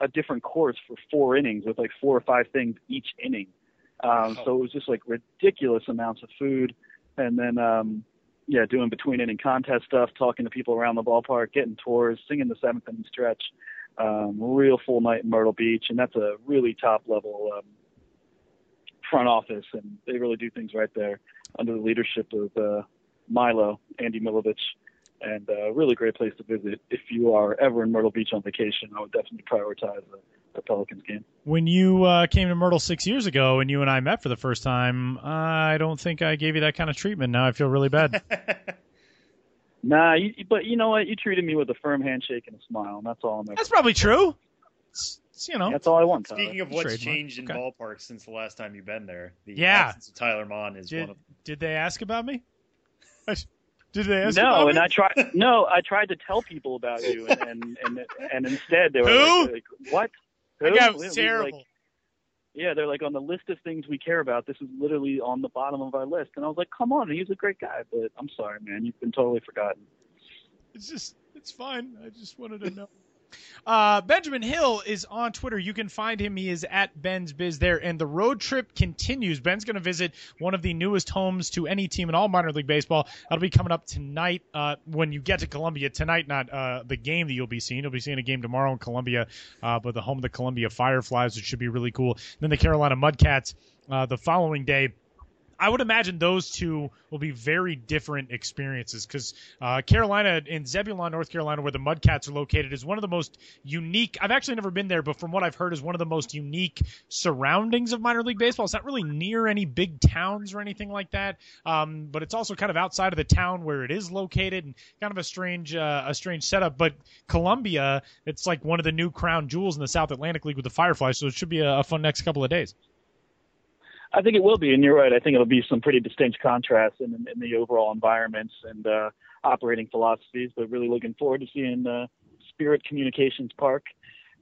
a different course for four innings with like four or five things each inning. Um, so it was just like ridiculous amounts of food and then um, yeah, doing between inning contest stuff, talking to people around the ballpark, getting tours, singing the seventh inning stretch. Um, real full night in Myrtle Beach, and that's a really top level um, front office, and they really do things right there under the leadership of uh, Milo, Andy Milovich, and a uh, really great place to visit. If you are ever in Myrtle Beach on vacation, I would definitely prioritize the, the Pelicans game. When you uh, came to Myrtle six years ago and you and I met for the first time, I don't think I gave you that kind of treatment. Now I feel really bad. nah, you, but you know what? You treated me with a firm handshake and a smile, and that's all I'm. That's probably true. It's, it's, you know, that's all I want. Tyler. Speaking of what's Trademark. changed in okay. ballparks since the last time you've been there, the Yeah. absence of Tyler Maun is did, one of did they ask about me? Did they ask no, about and me? I tried. No, I tried to tell people about you, and and and, and instead they were like, like, "What? Who? That We- was terrible. Like, yeah, they're like on the list of things we care about. This is literally on the bottom of our list, and I was like, "Come on, he's a great guy." But I'm sorry, man, you've been totally forgotten. It's just, it's fine. I just wanted to know. Uh, Benjamin Hill is on Twitter. You can find him. He is at Ben's Biz there. And the road trip continues. Ben's going to visit one of the newest homes to any team in all minor league baseball. That'll be coming up tonight uh, when you get to Columbia. Tonight, not uh, the game that you'll be seeing. You'll be seeing a game tomorrow in Columbia, uh, but the home of the Columbia Fireflies, which should be really cool. then the Carolina Mudcats uh, the following day. I would imagine those two will be very different experiences because uh, Carolina in Zebulon, North Carolina, where the Mudcats are located, is one of the most unique. I've actually never been there, but from what I've heard, is one of the most unique surroundings of minor league baseball. It's not really near any big towns or anything like that, um, but it's also kind of outside of the town where it is located, and kind of a strange, uh, a strange setup. But Columbia, it's like one of the new crown jewels in the South Atlantic League with the Fireflies, so it should be a, a fun next couple of days. I think it will be, and you're right. I think it'll be some pretty distinct contrasts in, in the overall environments and uh, operating philosophies. But really looking forward to seeing uh, Spirit Communications Park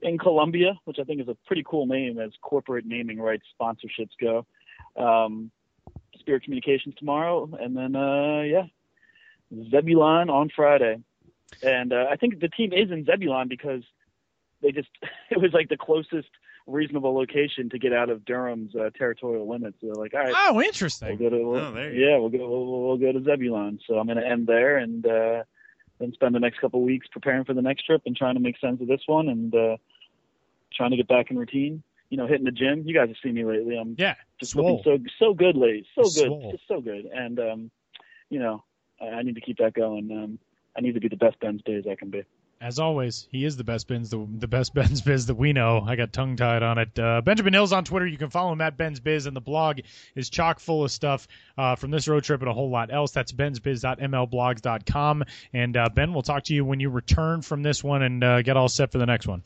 in Columbia, which I think is a pretty cool name as corporate naming rights sponsorships go. Um, Spirit Communications tomorrow, and then uh, yeah, Zebulon on Friday. And uh, I think the team is in Zebulon because they just it was like the closest reasonable location to get out of Durham's uh, territorial limits. So they're like, all right, oh, interesting. We'll go to, we'll, oh, yeah, we'll go we'll, we'll, go to Zebulon. So I'm going to end there and uh, then spend the next couple of weeks preparing for the next trip and trying to make sense of this one and uh, trying to get back in routine. You know, hitting the gym. You guys have seen me lately. I'm yeah, just swole. looking so so good lately, so good, swole. just so good. And um, you know, I, I need to keep that going. Um, I need to be the best Ben's Biz I can be as always, he is the best Ben's the, the best Ben's Biz that we know. I got tongue tied on it. Uh, Benjamin Hills on Twitter. You can follow him at Ben's Biz, and the blog is chock full of stuff uh, from this road trip and a whole lot else. That's bensbiz.mlblogs.com. And uh, Ben, we'll talk to you when you return from this one and uh, get all set for the next one.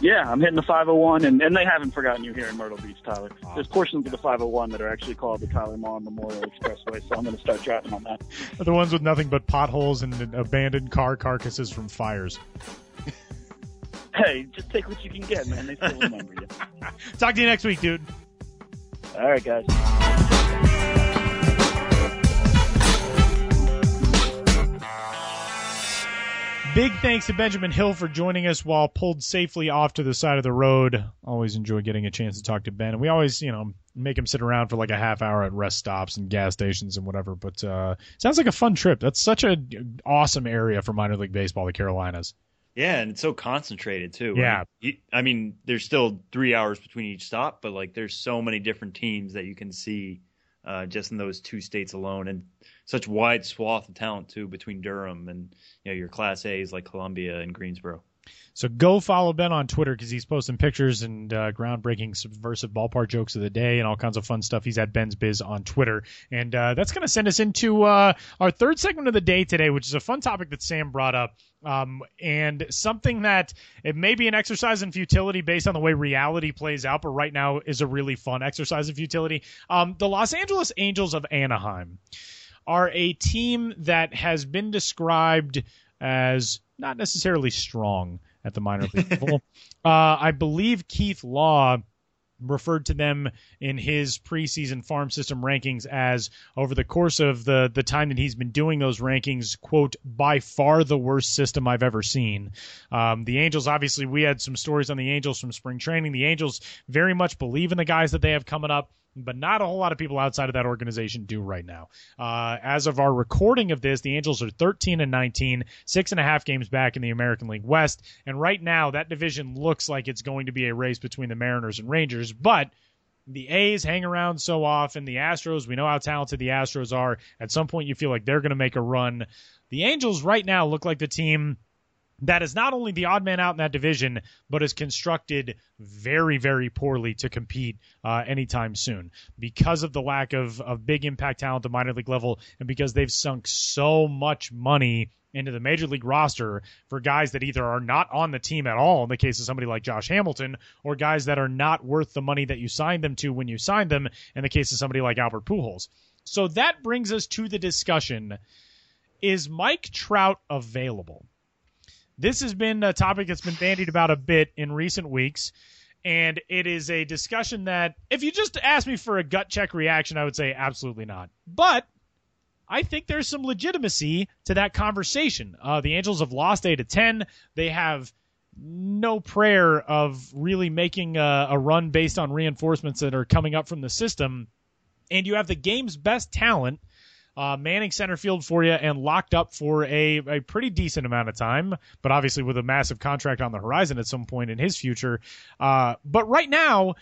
Yeah, I'm hitting the 501, and, and they haven't forgotten you here in Myrtle Beach, Tyler. Awesome. There's portions of the 501 that are actually called the Tyler Maun Memorial Expressway, so I'm going to start driving on that. The ones with nothing but potholes and abandoned car carcasses from fires. hey, just take what you can get, man. They still remember you. Talk to you next week, dude. All right, guys. Big thanks to Benjamin Hill for joining us while pulled safely off to the side of the road. Always enjoy getting a chance to talk to Ben. And we always, you know, make him sit around for like a half hour at rest stops and gas stations and whatever. But uh, sounds like a fun trip. That's such an awesome area for minor league baseball, the Carolinas. Yeah, and it's so concentrated too. Yeah, right? I mean, there's still three hours between each stop, but like, there's so many different teams that you can see uh, just in those two states alone, and such wide swath of talent too between Durham and you know your Class A's like Columbia and Greensboro. So go follow Ben on Twitter because he's posting pictures and uh, groundbreaking subversive ballpark jokes of the day and all kinds of fun stuff. He's at Ben's Biz on Twitter. And uh, that's going to send us into uh, our third segment of the day today, which is a fun topic that Sam brought up. Um, and something that it may be an exercise in futility based on the way reality plays out, but right now is a really fun exercise in futility. Um, the Los Angeles Angels of Anaheim are a team that has been described as not necessarily strong at the minor league level. Uh, I believe Keith Law referred to them in his preseason farm system rankings as over the course of the the time that he's been doing those rankings quote by far the worst system I've ever seen. Um, the Angels obviously we had some stories on the Angels from spring training. The Angels very much believe in the guys that they have coming up but not a whole lot of people outside of that organization do right now. Uh, as of our recording of this, the Angels are 13 and 19, six and a half games back in the American League West, and right now that division looks like it's going to be a race between the Mariners and Rangers, but the A's hang around so often. The Astros, we know how talented the Astros are. At some point, you feel like they're going to make a run. The Angels right now look like the team that is not only the odd man out in that division, but is constructed very, very poorly to compete uh, anytime soon because of the lack of, of big impact talent at the minor league level and because they've sunk so much money into the major league roster for guys that either are not on the team at all in the case of somebody like Josh Hamilton or guys that are not worth the money that you signed them to when you signed them in the case of somebody like Albert Pujols. So that brings us to the discussion is Mike Trout available? This has been a topic that's been bandied about a bit in recent weeks. And it is a discussion that, if you just ask me for a gut check reaction, I would say absolutely not. But I think there's some legitimacy to that conversation. Uh, the Angels have lost eight to ten. They have no prayer of really making a, a run based on reinforcements that are coming up from the system. And you have the game's best talent uh, manning center field for you and locked up for a, a pretty decent amount of time, but obviously with a massive contract on the horizon at some point in his future. Uh, but right now,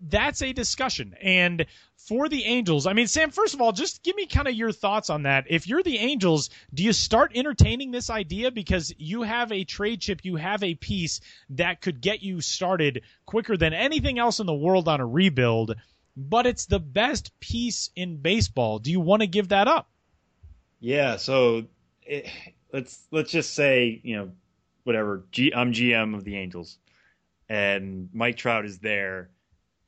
that's a discussion. And for the Angels, I mean, Sam, first of all, just give me kind of your thoughts on that. If you're the Angels, do you start entertaining this idea because you have a trade chip, you have a piece that could get you started quicker than anything else in the world on a rebuild? But it's the best piece in baseball. Do you want to give that up? Yeah. So it, let's let's just say you know whatever. G, I'm GM of the Angels, and Mike Trout is there,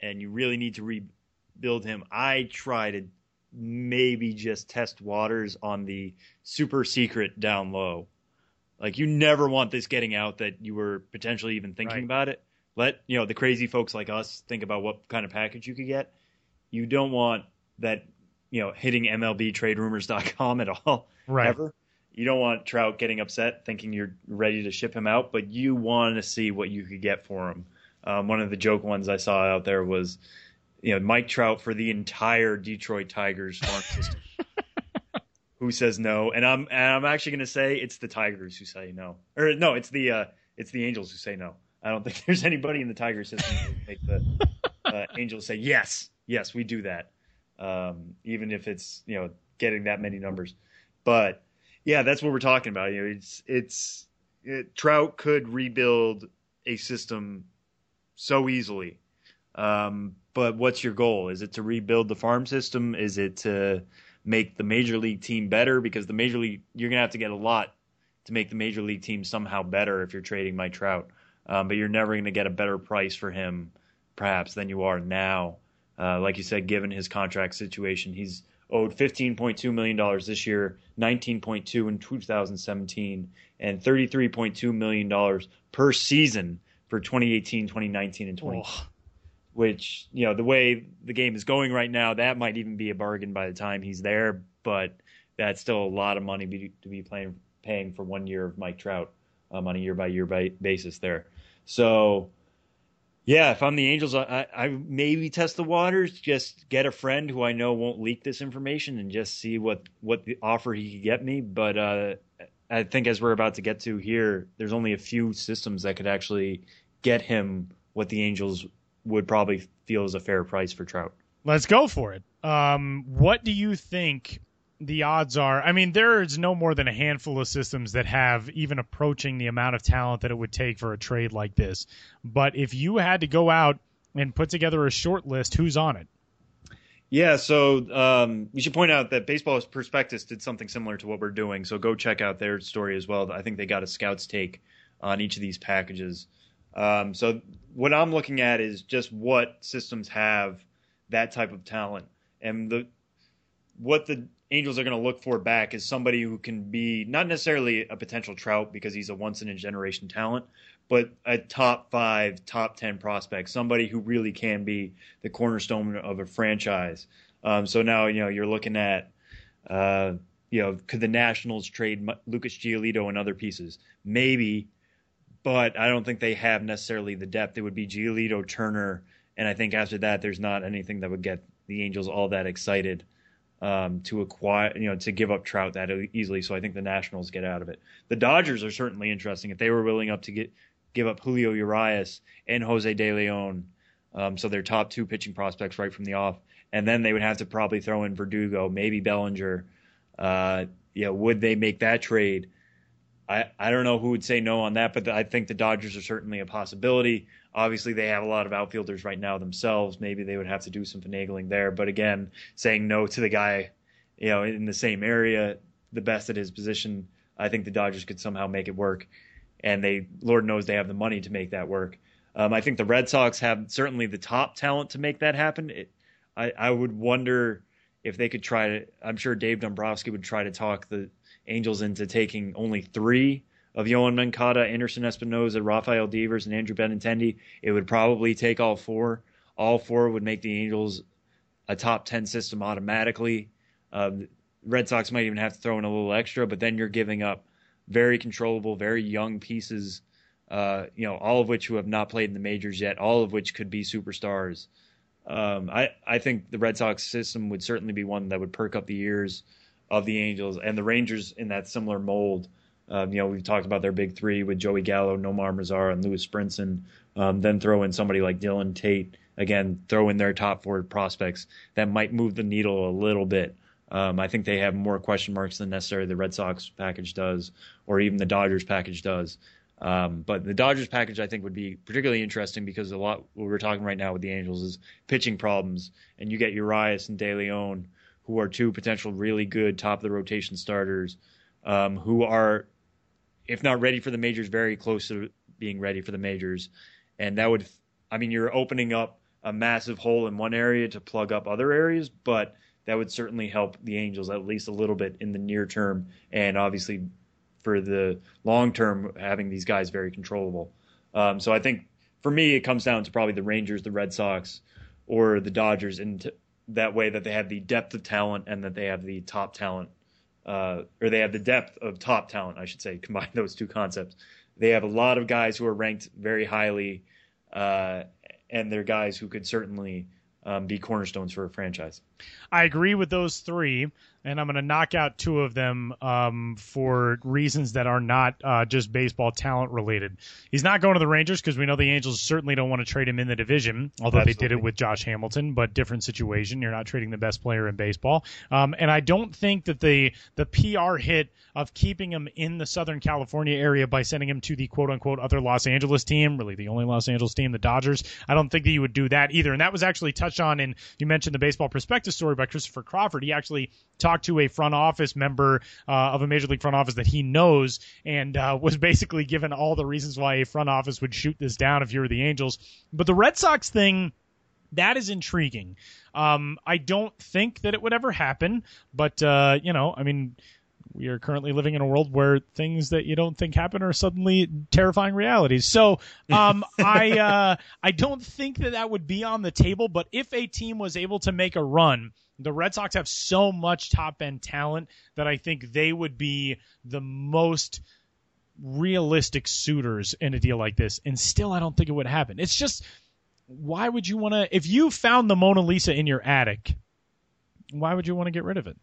and you really need to rebuild him. I try to maybe just test waters on the super secret down low. Like you never want this getting out that you were potentially even thinking right. about it let you know the crazy folks like us think about what kind of package you could get. You don't want that, you know, hitting MLBTradeRumors.com at all right. ever. You don't want Trout getting upset thinking you're ready to ship him out, but you want to see what you could get for him. Um, one of the joke ones I saw out there was, you know, Mike Trout for the entire Detroit Tigers farm system. who says no? And I'm and I'm actually going to say it's the Tigers who say no, or no, it's the uh, it's the Angels who say no. I don't think there's anybody in the Tiger system who make the uh, Angels say yes, yes, we do that, um, even if it's you know getting that many numbers. But yeah, that's what we're talking about. You know, it's it's it, Trout could rebuild a system so easily. Um, but what's your goal? Is it to rebuild the farm system? Is it to make the major league team better? Because the major league, you're gonna have to get a lot to make the major league team somehow better if you're trading Mike Trout um, but you're never going to get a better price for him, perhaps, than you are now. Uh, like you said, given his contract situation, he's owed $15.2 million this year, $19.2 in 2017, and $33.2 million per season for 2018, 2019, and 20. Oh. Which, you know, the way the game is going right now, that might even be a bargain by the time he's there, but that's still a lot of money be, to be playing, paying for one year of Mike Trout um, on a year by year basis there. So, yeah, if I'm the Angels, I, I maybe test the waters, just get a friend who I know won't leak this information, and just see what what the offer he could get me. But uh, I think as we're about to get to here, there's only a few systems that could actually get him what the Angels would probably feel is a fair price for Trout. Let's go for it. Um, what do you think the odds are I mean there's no more than a handful of systems that have even approaching the amount of talent that it would take for a trade like this. But if you had to go out and put together a short list, who's on it? Yeah, so um, we should point out that Baseball Prospectus did something similar to what we're doing. So go check out their story as well. I think they got a scout's take on each of these packages. Um, so what I'm looking at is just what systems have that type of talent, and the what the Angels are going to look for back is somebody who can be not necessarily a potential Trout because he's a once in a generation talent, but a top five, top 10 prospect, somebody who really can be the cornerstone of a franchise. Um, so now, you know, you're looking at, uh, you know, could the Nationals trade Lucas Giolito and other pieces? Maybe, but I don't think they have necessarily the depth. It would be Giolito, Turner, and I think after that, there's not anything that would get the Angels all that excited um, to acquire, you know, to give up Trout that easily. So I think the Nationals get out of it. The Dodgers are certainly interesting if they were willing up to get give up Julio Urias and Jose De Leon, um, so their top two pitching prospects right from the off, and then they would have to probably throw in Verdugo, maybe Bellinger. Uh, yeah, would they make that trade? I, I don't know who would say no on that, but I think the Dodgers are certainly a possibility. Obviously, they have a lot of outfielders right now themselves. Maybe they would have to do some finagling there. But again, saying no to the guy, you know, in the same area, the best at his position, I think the Dodgers could somehow make it work. And they, Lord knows, they have the money to make that work. Um, I think the Red Sox have certainly the top talent to make that happen. It, I, I would wonder if they could try to. I'm sure Dave Dombrowski would try to talk the Angels into taking only three of Yoan Moncada, Anderson Espinoza, Rafael Devers, and Andrew Benintendi, it would probably take all four. All four would make the Angels a top 10 system automatically. Um, Red Sox might even have to throw in a little extra, but then you're giving up very controllable, very young pieces, uh, you know, all of which who have not played in the majors yet, all of which could be superstars. Um, I, I think the Red Sox system would certainly be one that would perk up the ears of the Angels and the Rangers in that similar mold. Um, you know, we've talked about their big three with Joey Gallo, Nomar Mazara, and Lewis Brinson. Um, then throw in somebody like Dillon Tate. Again, throw in their top four prospects that might move the needle a little bit. Um, I think they have more question marks than necessarily the Red Sox package does, or even the Dodgers package does. Um, but the Dodgers package, I think, would be particularly interesting because a lot what we're talking right now with the Angels is pitching problems, and you get Urias and De Leon, who are two potential really good top of the rotation starters, um, who are, if not ready for the majors, very close to being ready for the majors, and that would, I mean, you're opening up a massive hole in one area to plug up other areas, but that would certainly help the Angels at least a little bit in the near term, and obviously for the long term, having these guys very controllable. Um, so I think for me, it comes down to probably the Rangers, the Red Sox, or the Dodgers, in that way that they have the depth of talent and that they have the top talent, uh, or they have the depth of top talent, I should say. Combine those two concepts. They have a lot of guys who are ranked very highly, uh, and they're guys who could certainly um, be cornerstones for a franchise. I agree with those three and I'm going to knock out two of them um, for reasons that are not uh, just baseball talent related. He's not going to the Rangers because we know the Angels certainly don't want to trade him in the division, although Absolutely. they did it with Josh Hamilton, but different situation. You're not trading the best player in baseball, um, and I don't think that the the PR hit of keeping him in the Southern California area by sending him to the quote unquote other Los Angeles team, really the only Los Angeles team, the Dodgers. I don't think that you would do that either, and that was actually touched on in you mentioned the baseball prospectus story by Christopher Crawford. He actually talked to a front office member uh, of a major league front office that he knows and uh, was basically given all the reasons why a front office would shoot this down if you were the Angels. But the Red Sox thing. That is intriguing. Um, I don't think that it would ever happen, but uh, you know, I mean, we are currently living in a world where things that you don't think happen are suddenly terrifying realities. So, um, I uh, I don't think that that would be on the table. But if a team was able to make a run the Red Sox have so much top end talent that I think they would be the most realistic suitors in a deal like this. And still, I don't think it would happen. It's just, why would you want to, if you found the Mona Lisa in your attic, why would you want to get rid of it?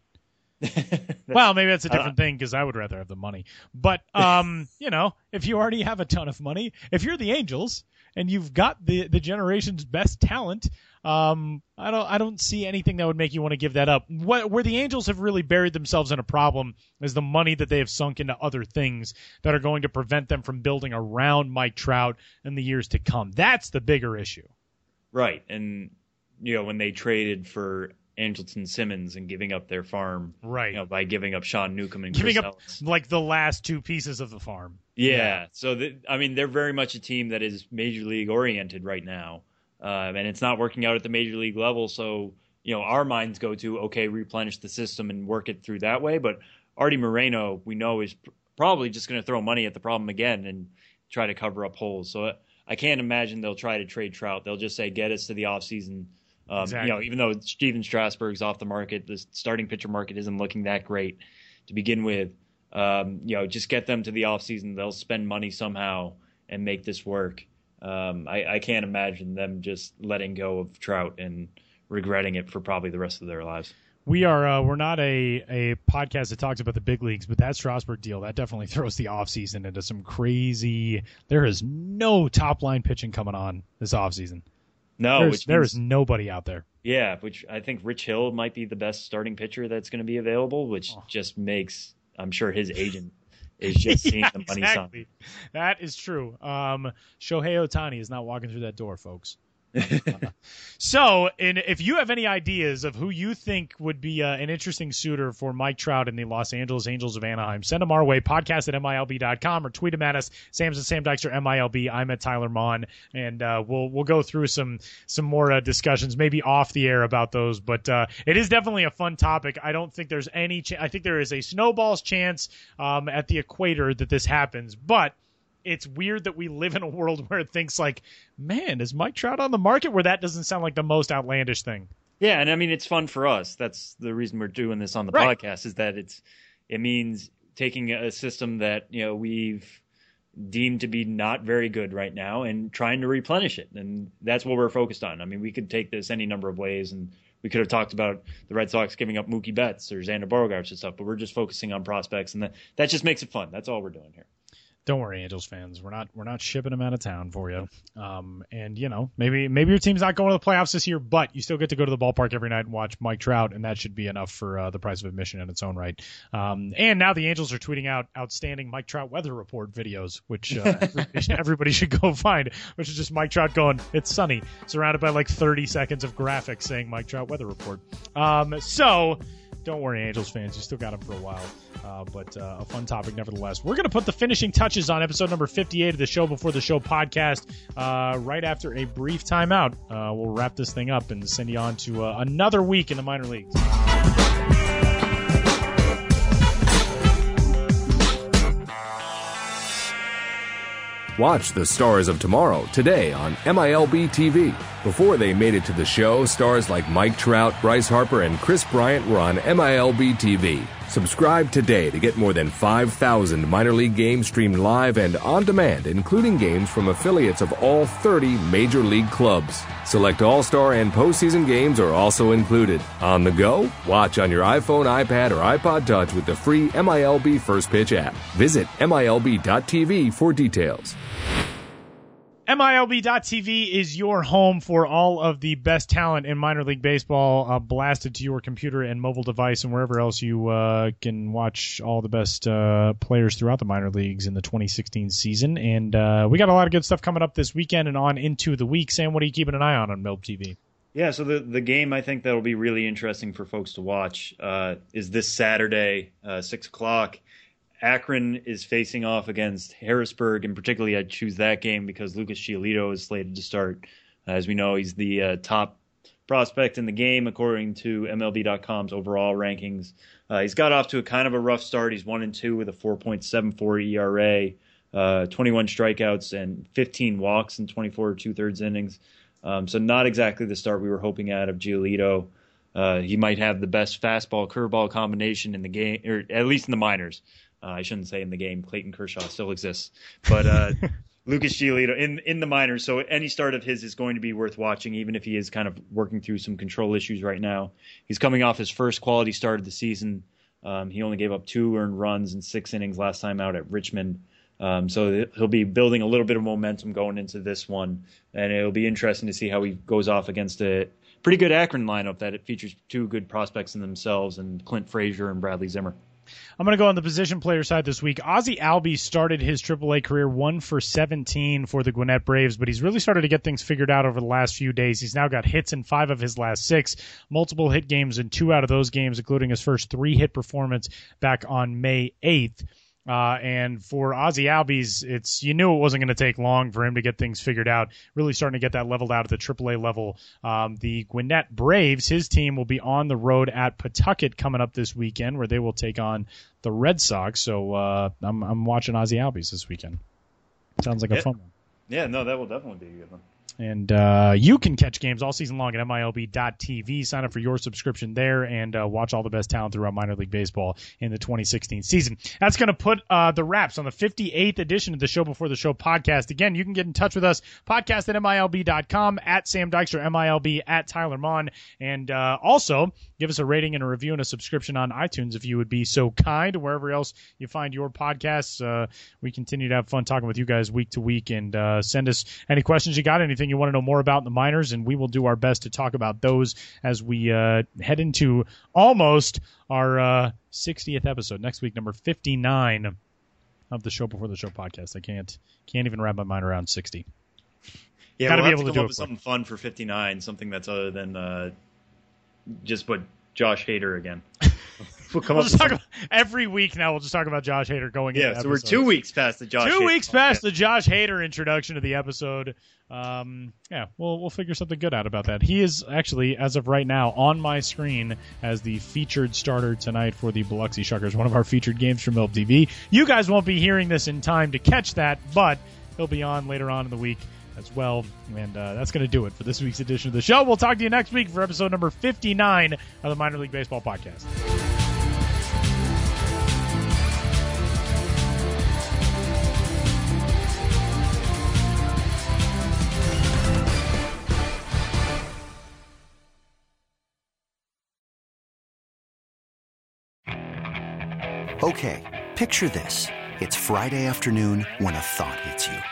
well, maybe that's a different thing because I would rather have the money. But um, you know, if you already have a ton of money, if you're the Angels and you've got the the generation's best talent, um, I don't I don't see anything that would make you want to give that up. What, where the Angels have really buried themselves in a problem is the money that they have sunk into other things that are going to prevent them from building around Mike Trout in the years to come. That's the bigger issue. Right, and you know when they traded for Andrelton Simmons and giving up their farm, right? You know, by giving up Sean Newcomb and giving Chris up Ellis. like the last two pieces of the farm. Yeah, yeah. so the, I mean they're very much a team that is major league oriented right now, uh, and it's not working out at the major league level. So you know our minds go to okay, replenish the system and work it through that way. But Arte Moreno, we know, is pr- probably just going to throw money at the problem again and try to cover up holes. So I can't imagine they'll try to trade Trout. They'll just say get us to the offseason season um, exactly. You know, even though Stephen Strasburg's off the market, the starting pitcher market isn't looking that great to begin with. Um, you know, just get them to the offseason. They'll spend money somehow and make this work. Um, I, I can't imagine them just letting go of Trout and regretting it for probably the rest of their lives. We are uh, we're not a, a podcast that talks about the big leagues, but that Strasburg deal that definitely throws the offseason into some crazy. There is no top line pitching coming on this offseason. No, There's, which there means, is nobody out there. Yeah, which I think Rich Hill might be the best starting pitcher that's going to be available, which oh. just makes I'm sure his agent is just seeing yeah, the money exactly. That is true. Um, Shohei Ohtani is not walking through that door, folks. so, and if you have any ideas of who you think would be uh, an interesting suitor for Mike Trout in the Los Angeles Angels of Anaheim, send them our way, podcast at MILB.com or tweet them at us. Sam's at Sam Dykstra, MILB. I'm at Tyler Maun, and uh, we'll we'll go through some some more uh, discussions, maybe off the air about those. But uh, it is definitely a fun topic. I don't think there's any. I think there is a snowball's chance um, at the equator that this happens, but it's weird that we live in a world where it thinks like, man, is Mike Trout on the market? Where that doesn't sound like the most outlandish thing. Yeah, and I mean it's fun for us. That's the reason we're doing this on the Right. podcast is that it's it means taking a system that you know we've deemed to be not very good right now and trying to replenish it, and that's what we're focused on. I mean, we could take this any number of ways, and we could have talked about the Red Sox giving up Mookie Betts or Xander Bogaerts and stuff, but we're just focusing on prospects, and that that just makes it fun. That's all we're doing here. Don't worry, Angels fans. We're not we're not shipping them out of town for you. Um, and you know maybe maybe your team's not going to the playoffs this year, but you still get to go to the ballpark every night and watch Mike Trout, and that should be enough for uh, the price of admission in its own right. Um, and now the Angels are tweeting out outstanding Mike Trout weather report videos, which uh, everybody, everybody should go find. Which is just Mike Trout going, "It's sunny," surrounded by like 30 seconds of graphics saying Mike Trout weather report. Um, so. Don't worry, Angels fans. You still got them for a while. Uh, but uh, a fun topic nevertheless. We're going to put the finishing touches on episode number 58 of the Show Before the Show podcast uh, right after a brief timeout. Uh, we'll wrap this thing up and send you on to uh, another week in the minor leagues. Watch the Stars of Tomorrow today on MILB TV. Before they made it to the show, stars like Mike Trout, Bryce Harper, and Kris Bryant were on MILB TV. Subscribe today to get more than 5,000 minor league games streamed live and on demand, including games from affiliates of all 30 major league clubs. Select All Star and postseason games are also included. On the go? Watch on your iPhone, iPad, or iPod Touch with the free MILB First Pitch app. Visit MILB.tv for details. MILB.tv is your home for all of the best talent in minor league baseball uh, blasted to your computer and mobile device and wherever else you uh, can watch all the best uh, players throughout the minor leagues in the 2016 season. And uh, we got a lot of good stuff coming up this weekend and on into the week. Sam, what are you keeping an eye on on MILB TV? Yeah, so the the game I think that'll be really interesting for folks to watch uh, is this Saturday, uh, six o'clock. Akron is facing off against Harrisburg, and particularly I'd choose that game because Lucas Giolito is slated to start. as we know, he's the uh, top prospect in the game according to MLB.com's overall rankings. Uh, he's got off to a kind of a rough start. He's one and two with a 4.74 ERA, uh, 21 strikeouts, and 15 walks in 24 two thirds innings. Um, so not exactly the start we were hoping at of Giolito. Uh, he might have the best fastball curveball combination in the game, or at least in the minors. Uh, I shouldn't say in the game. Clayton Kershaw still exists, but uh, Lucas Giolito in in the minors. So any start of his is going to be worth watching, even if he is kind of working through some control issues right now. He's coming off his first quality start of the season. Um, he only gave up two earned runs in six innings last time out at Richmond. Um, so he'll be building a little bit of momentum going into this one, and it'll be interesting to see how he goes off against a pretty good Akron lineup that it features two good prospects in themselves, and Clint Frazier and Bradley Zimmer. I'm going to go on the position player side this week. Ozzy Albies started his AAA career one for 17 for the Gwinnett Braves, but he's really started to get things figured out over the last few days. He's now got hits in five of his last six, multiple hit games in two out of those games, including his first three hit performance back on May 8th. Uh, and for Ozzy Albies, it's you knew it wasn't going to take long for him to get things figured out. Really starting to get that leveled out at the AAA level. Um, the Gwinnett Braves, his team will be on the road at Pawtucket coming up this weekend, where they will take on the Red Sox. So uh, I'm I'm watching Ozzy Albies this weekend. Sounds like a Yeah. fun one. Yeah, no, that will definitely be a good one. And uh, you can catch games all season long at MILB.TV. Sign up for your subscription there and uh, watch all the best talent throughout minor league baseball in the 2016 season. That's going to put uh, the wraps on the 58th edition of the Show Before the Show podcast. Again, you can get in touch with us, podcast at MILB.com, at Sam Dykstra, MILB, at Tyler Maun. And uh, also, give us a rating and a review and a subscription on iTunes if you would be so kind, wherever else you find your podcasts. Uh, we continue to have fun talking with you guys week to week and uh, send us any questions you got, anything you want to know more about in the minors, and we will do our best to talk about those as we uh, head into almost our uh, 60th episode next week, number 59 of the Show Before the Show podcast. I can't can't even wrap my mind around 60. Yeah, Gotta we'll be able to come do it with something fun for 59, something that's other than uh, just put Josh Hader again. we'll come We'll up just talk about, every week now. We'll just talk about Josh Hader going. yeah, into so we're two weeks past the Josh. two Hader weeks past the Josh Hader introduction to the episode. Um, yeah, we'll we'll figure something good out about that. He is actually, as of right now, on my screen as the featured starter tonight for the Biloxi Shuckers, one of our featured games from MLB TV. You guys won't be hearing this in time to catch that, but he'll be on later on in the week as well. And uh, that's going to do it for this week's edition of the show. We'll talk to you next week for episode number 59 of the Minor League Baseball podcast. Okay, picture this. It's Friday afternoon when a thought hits you.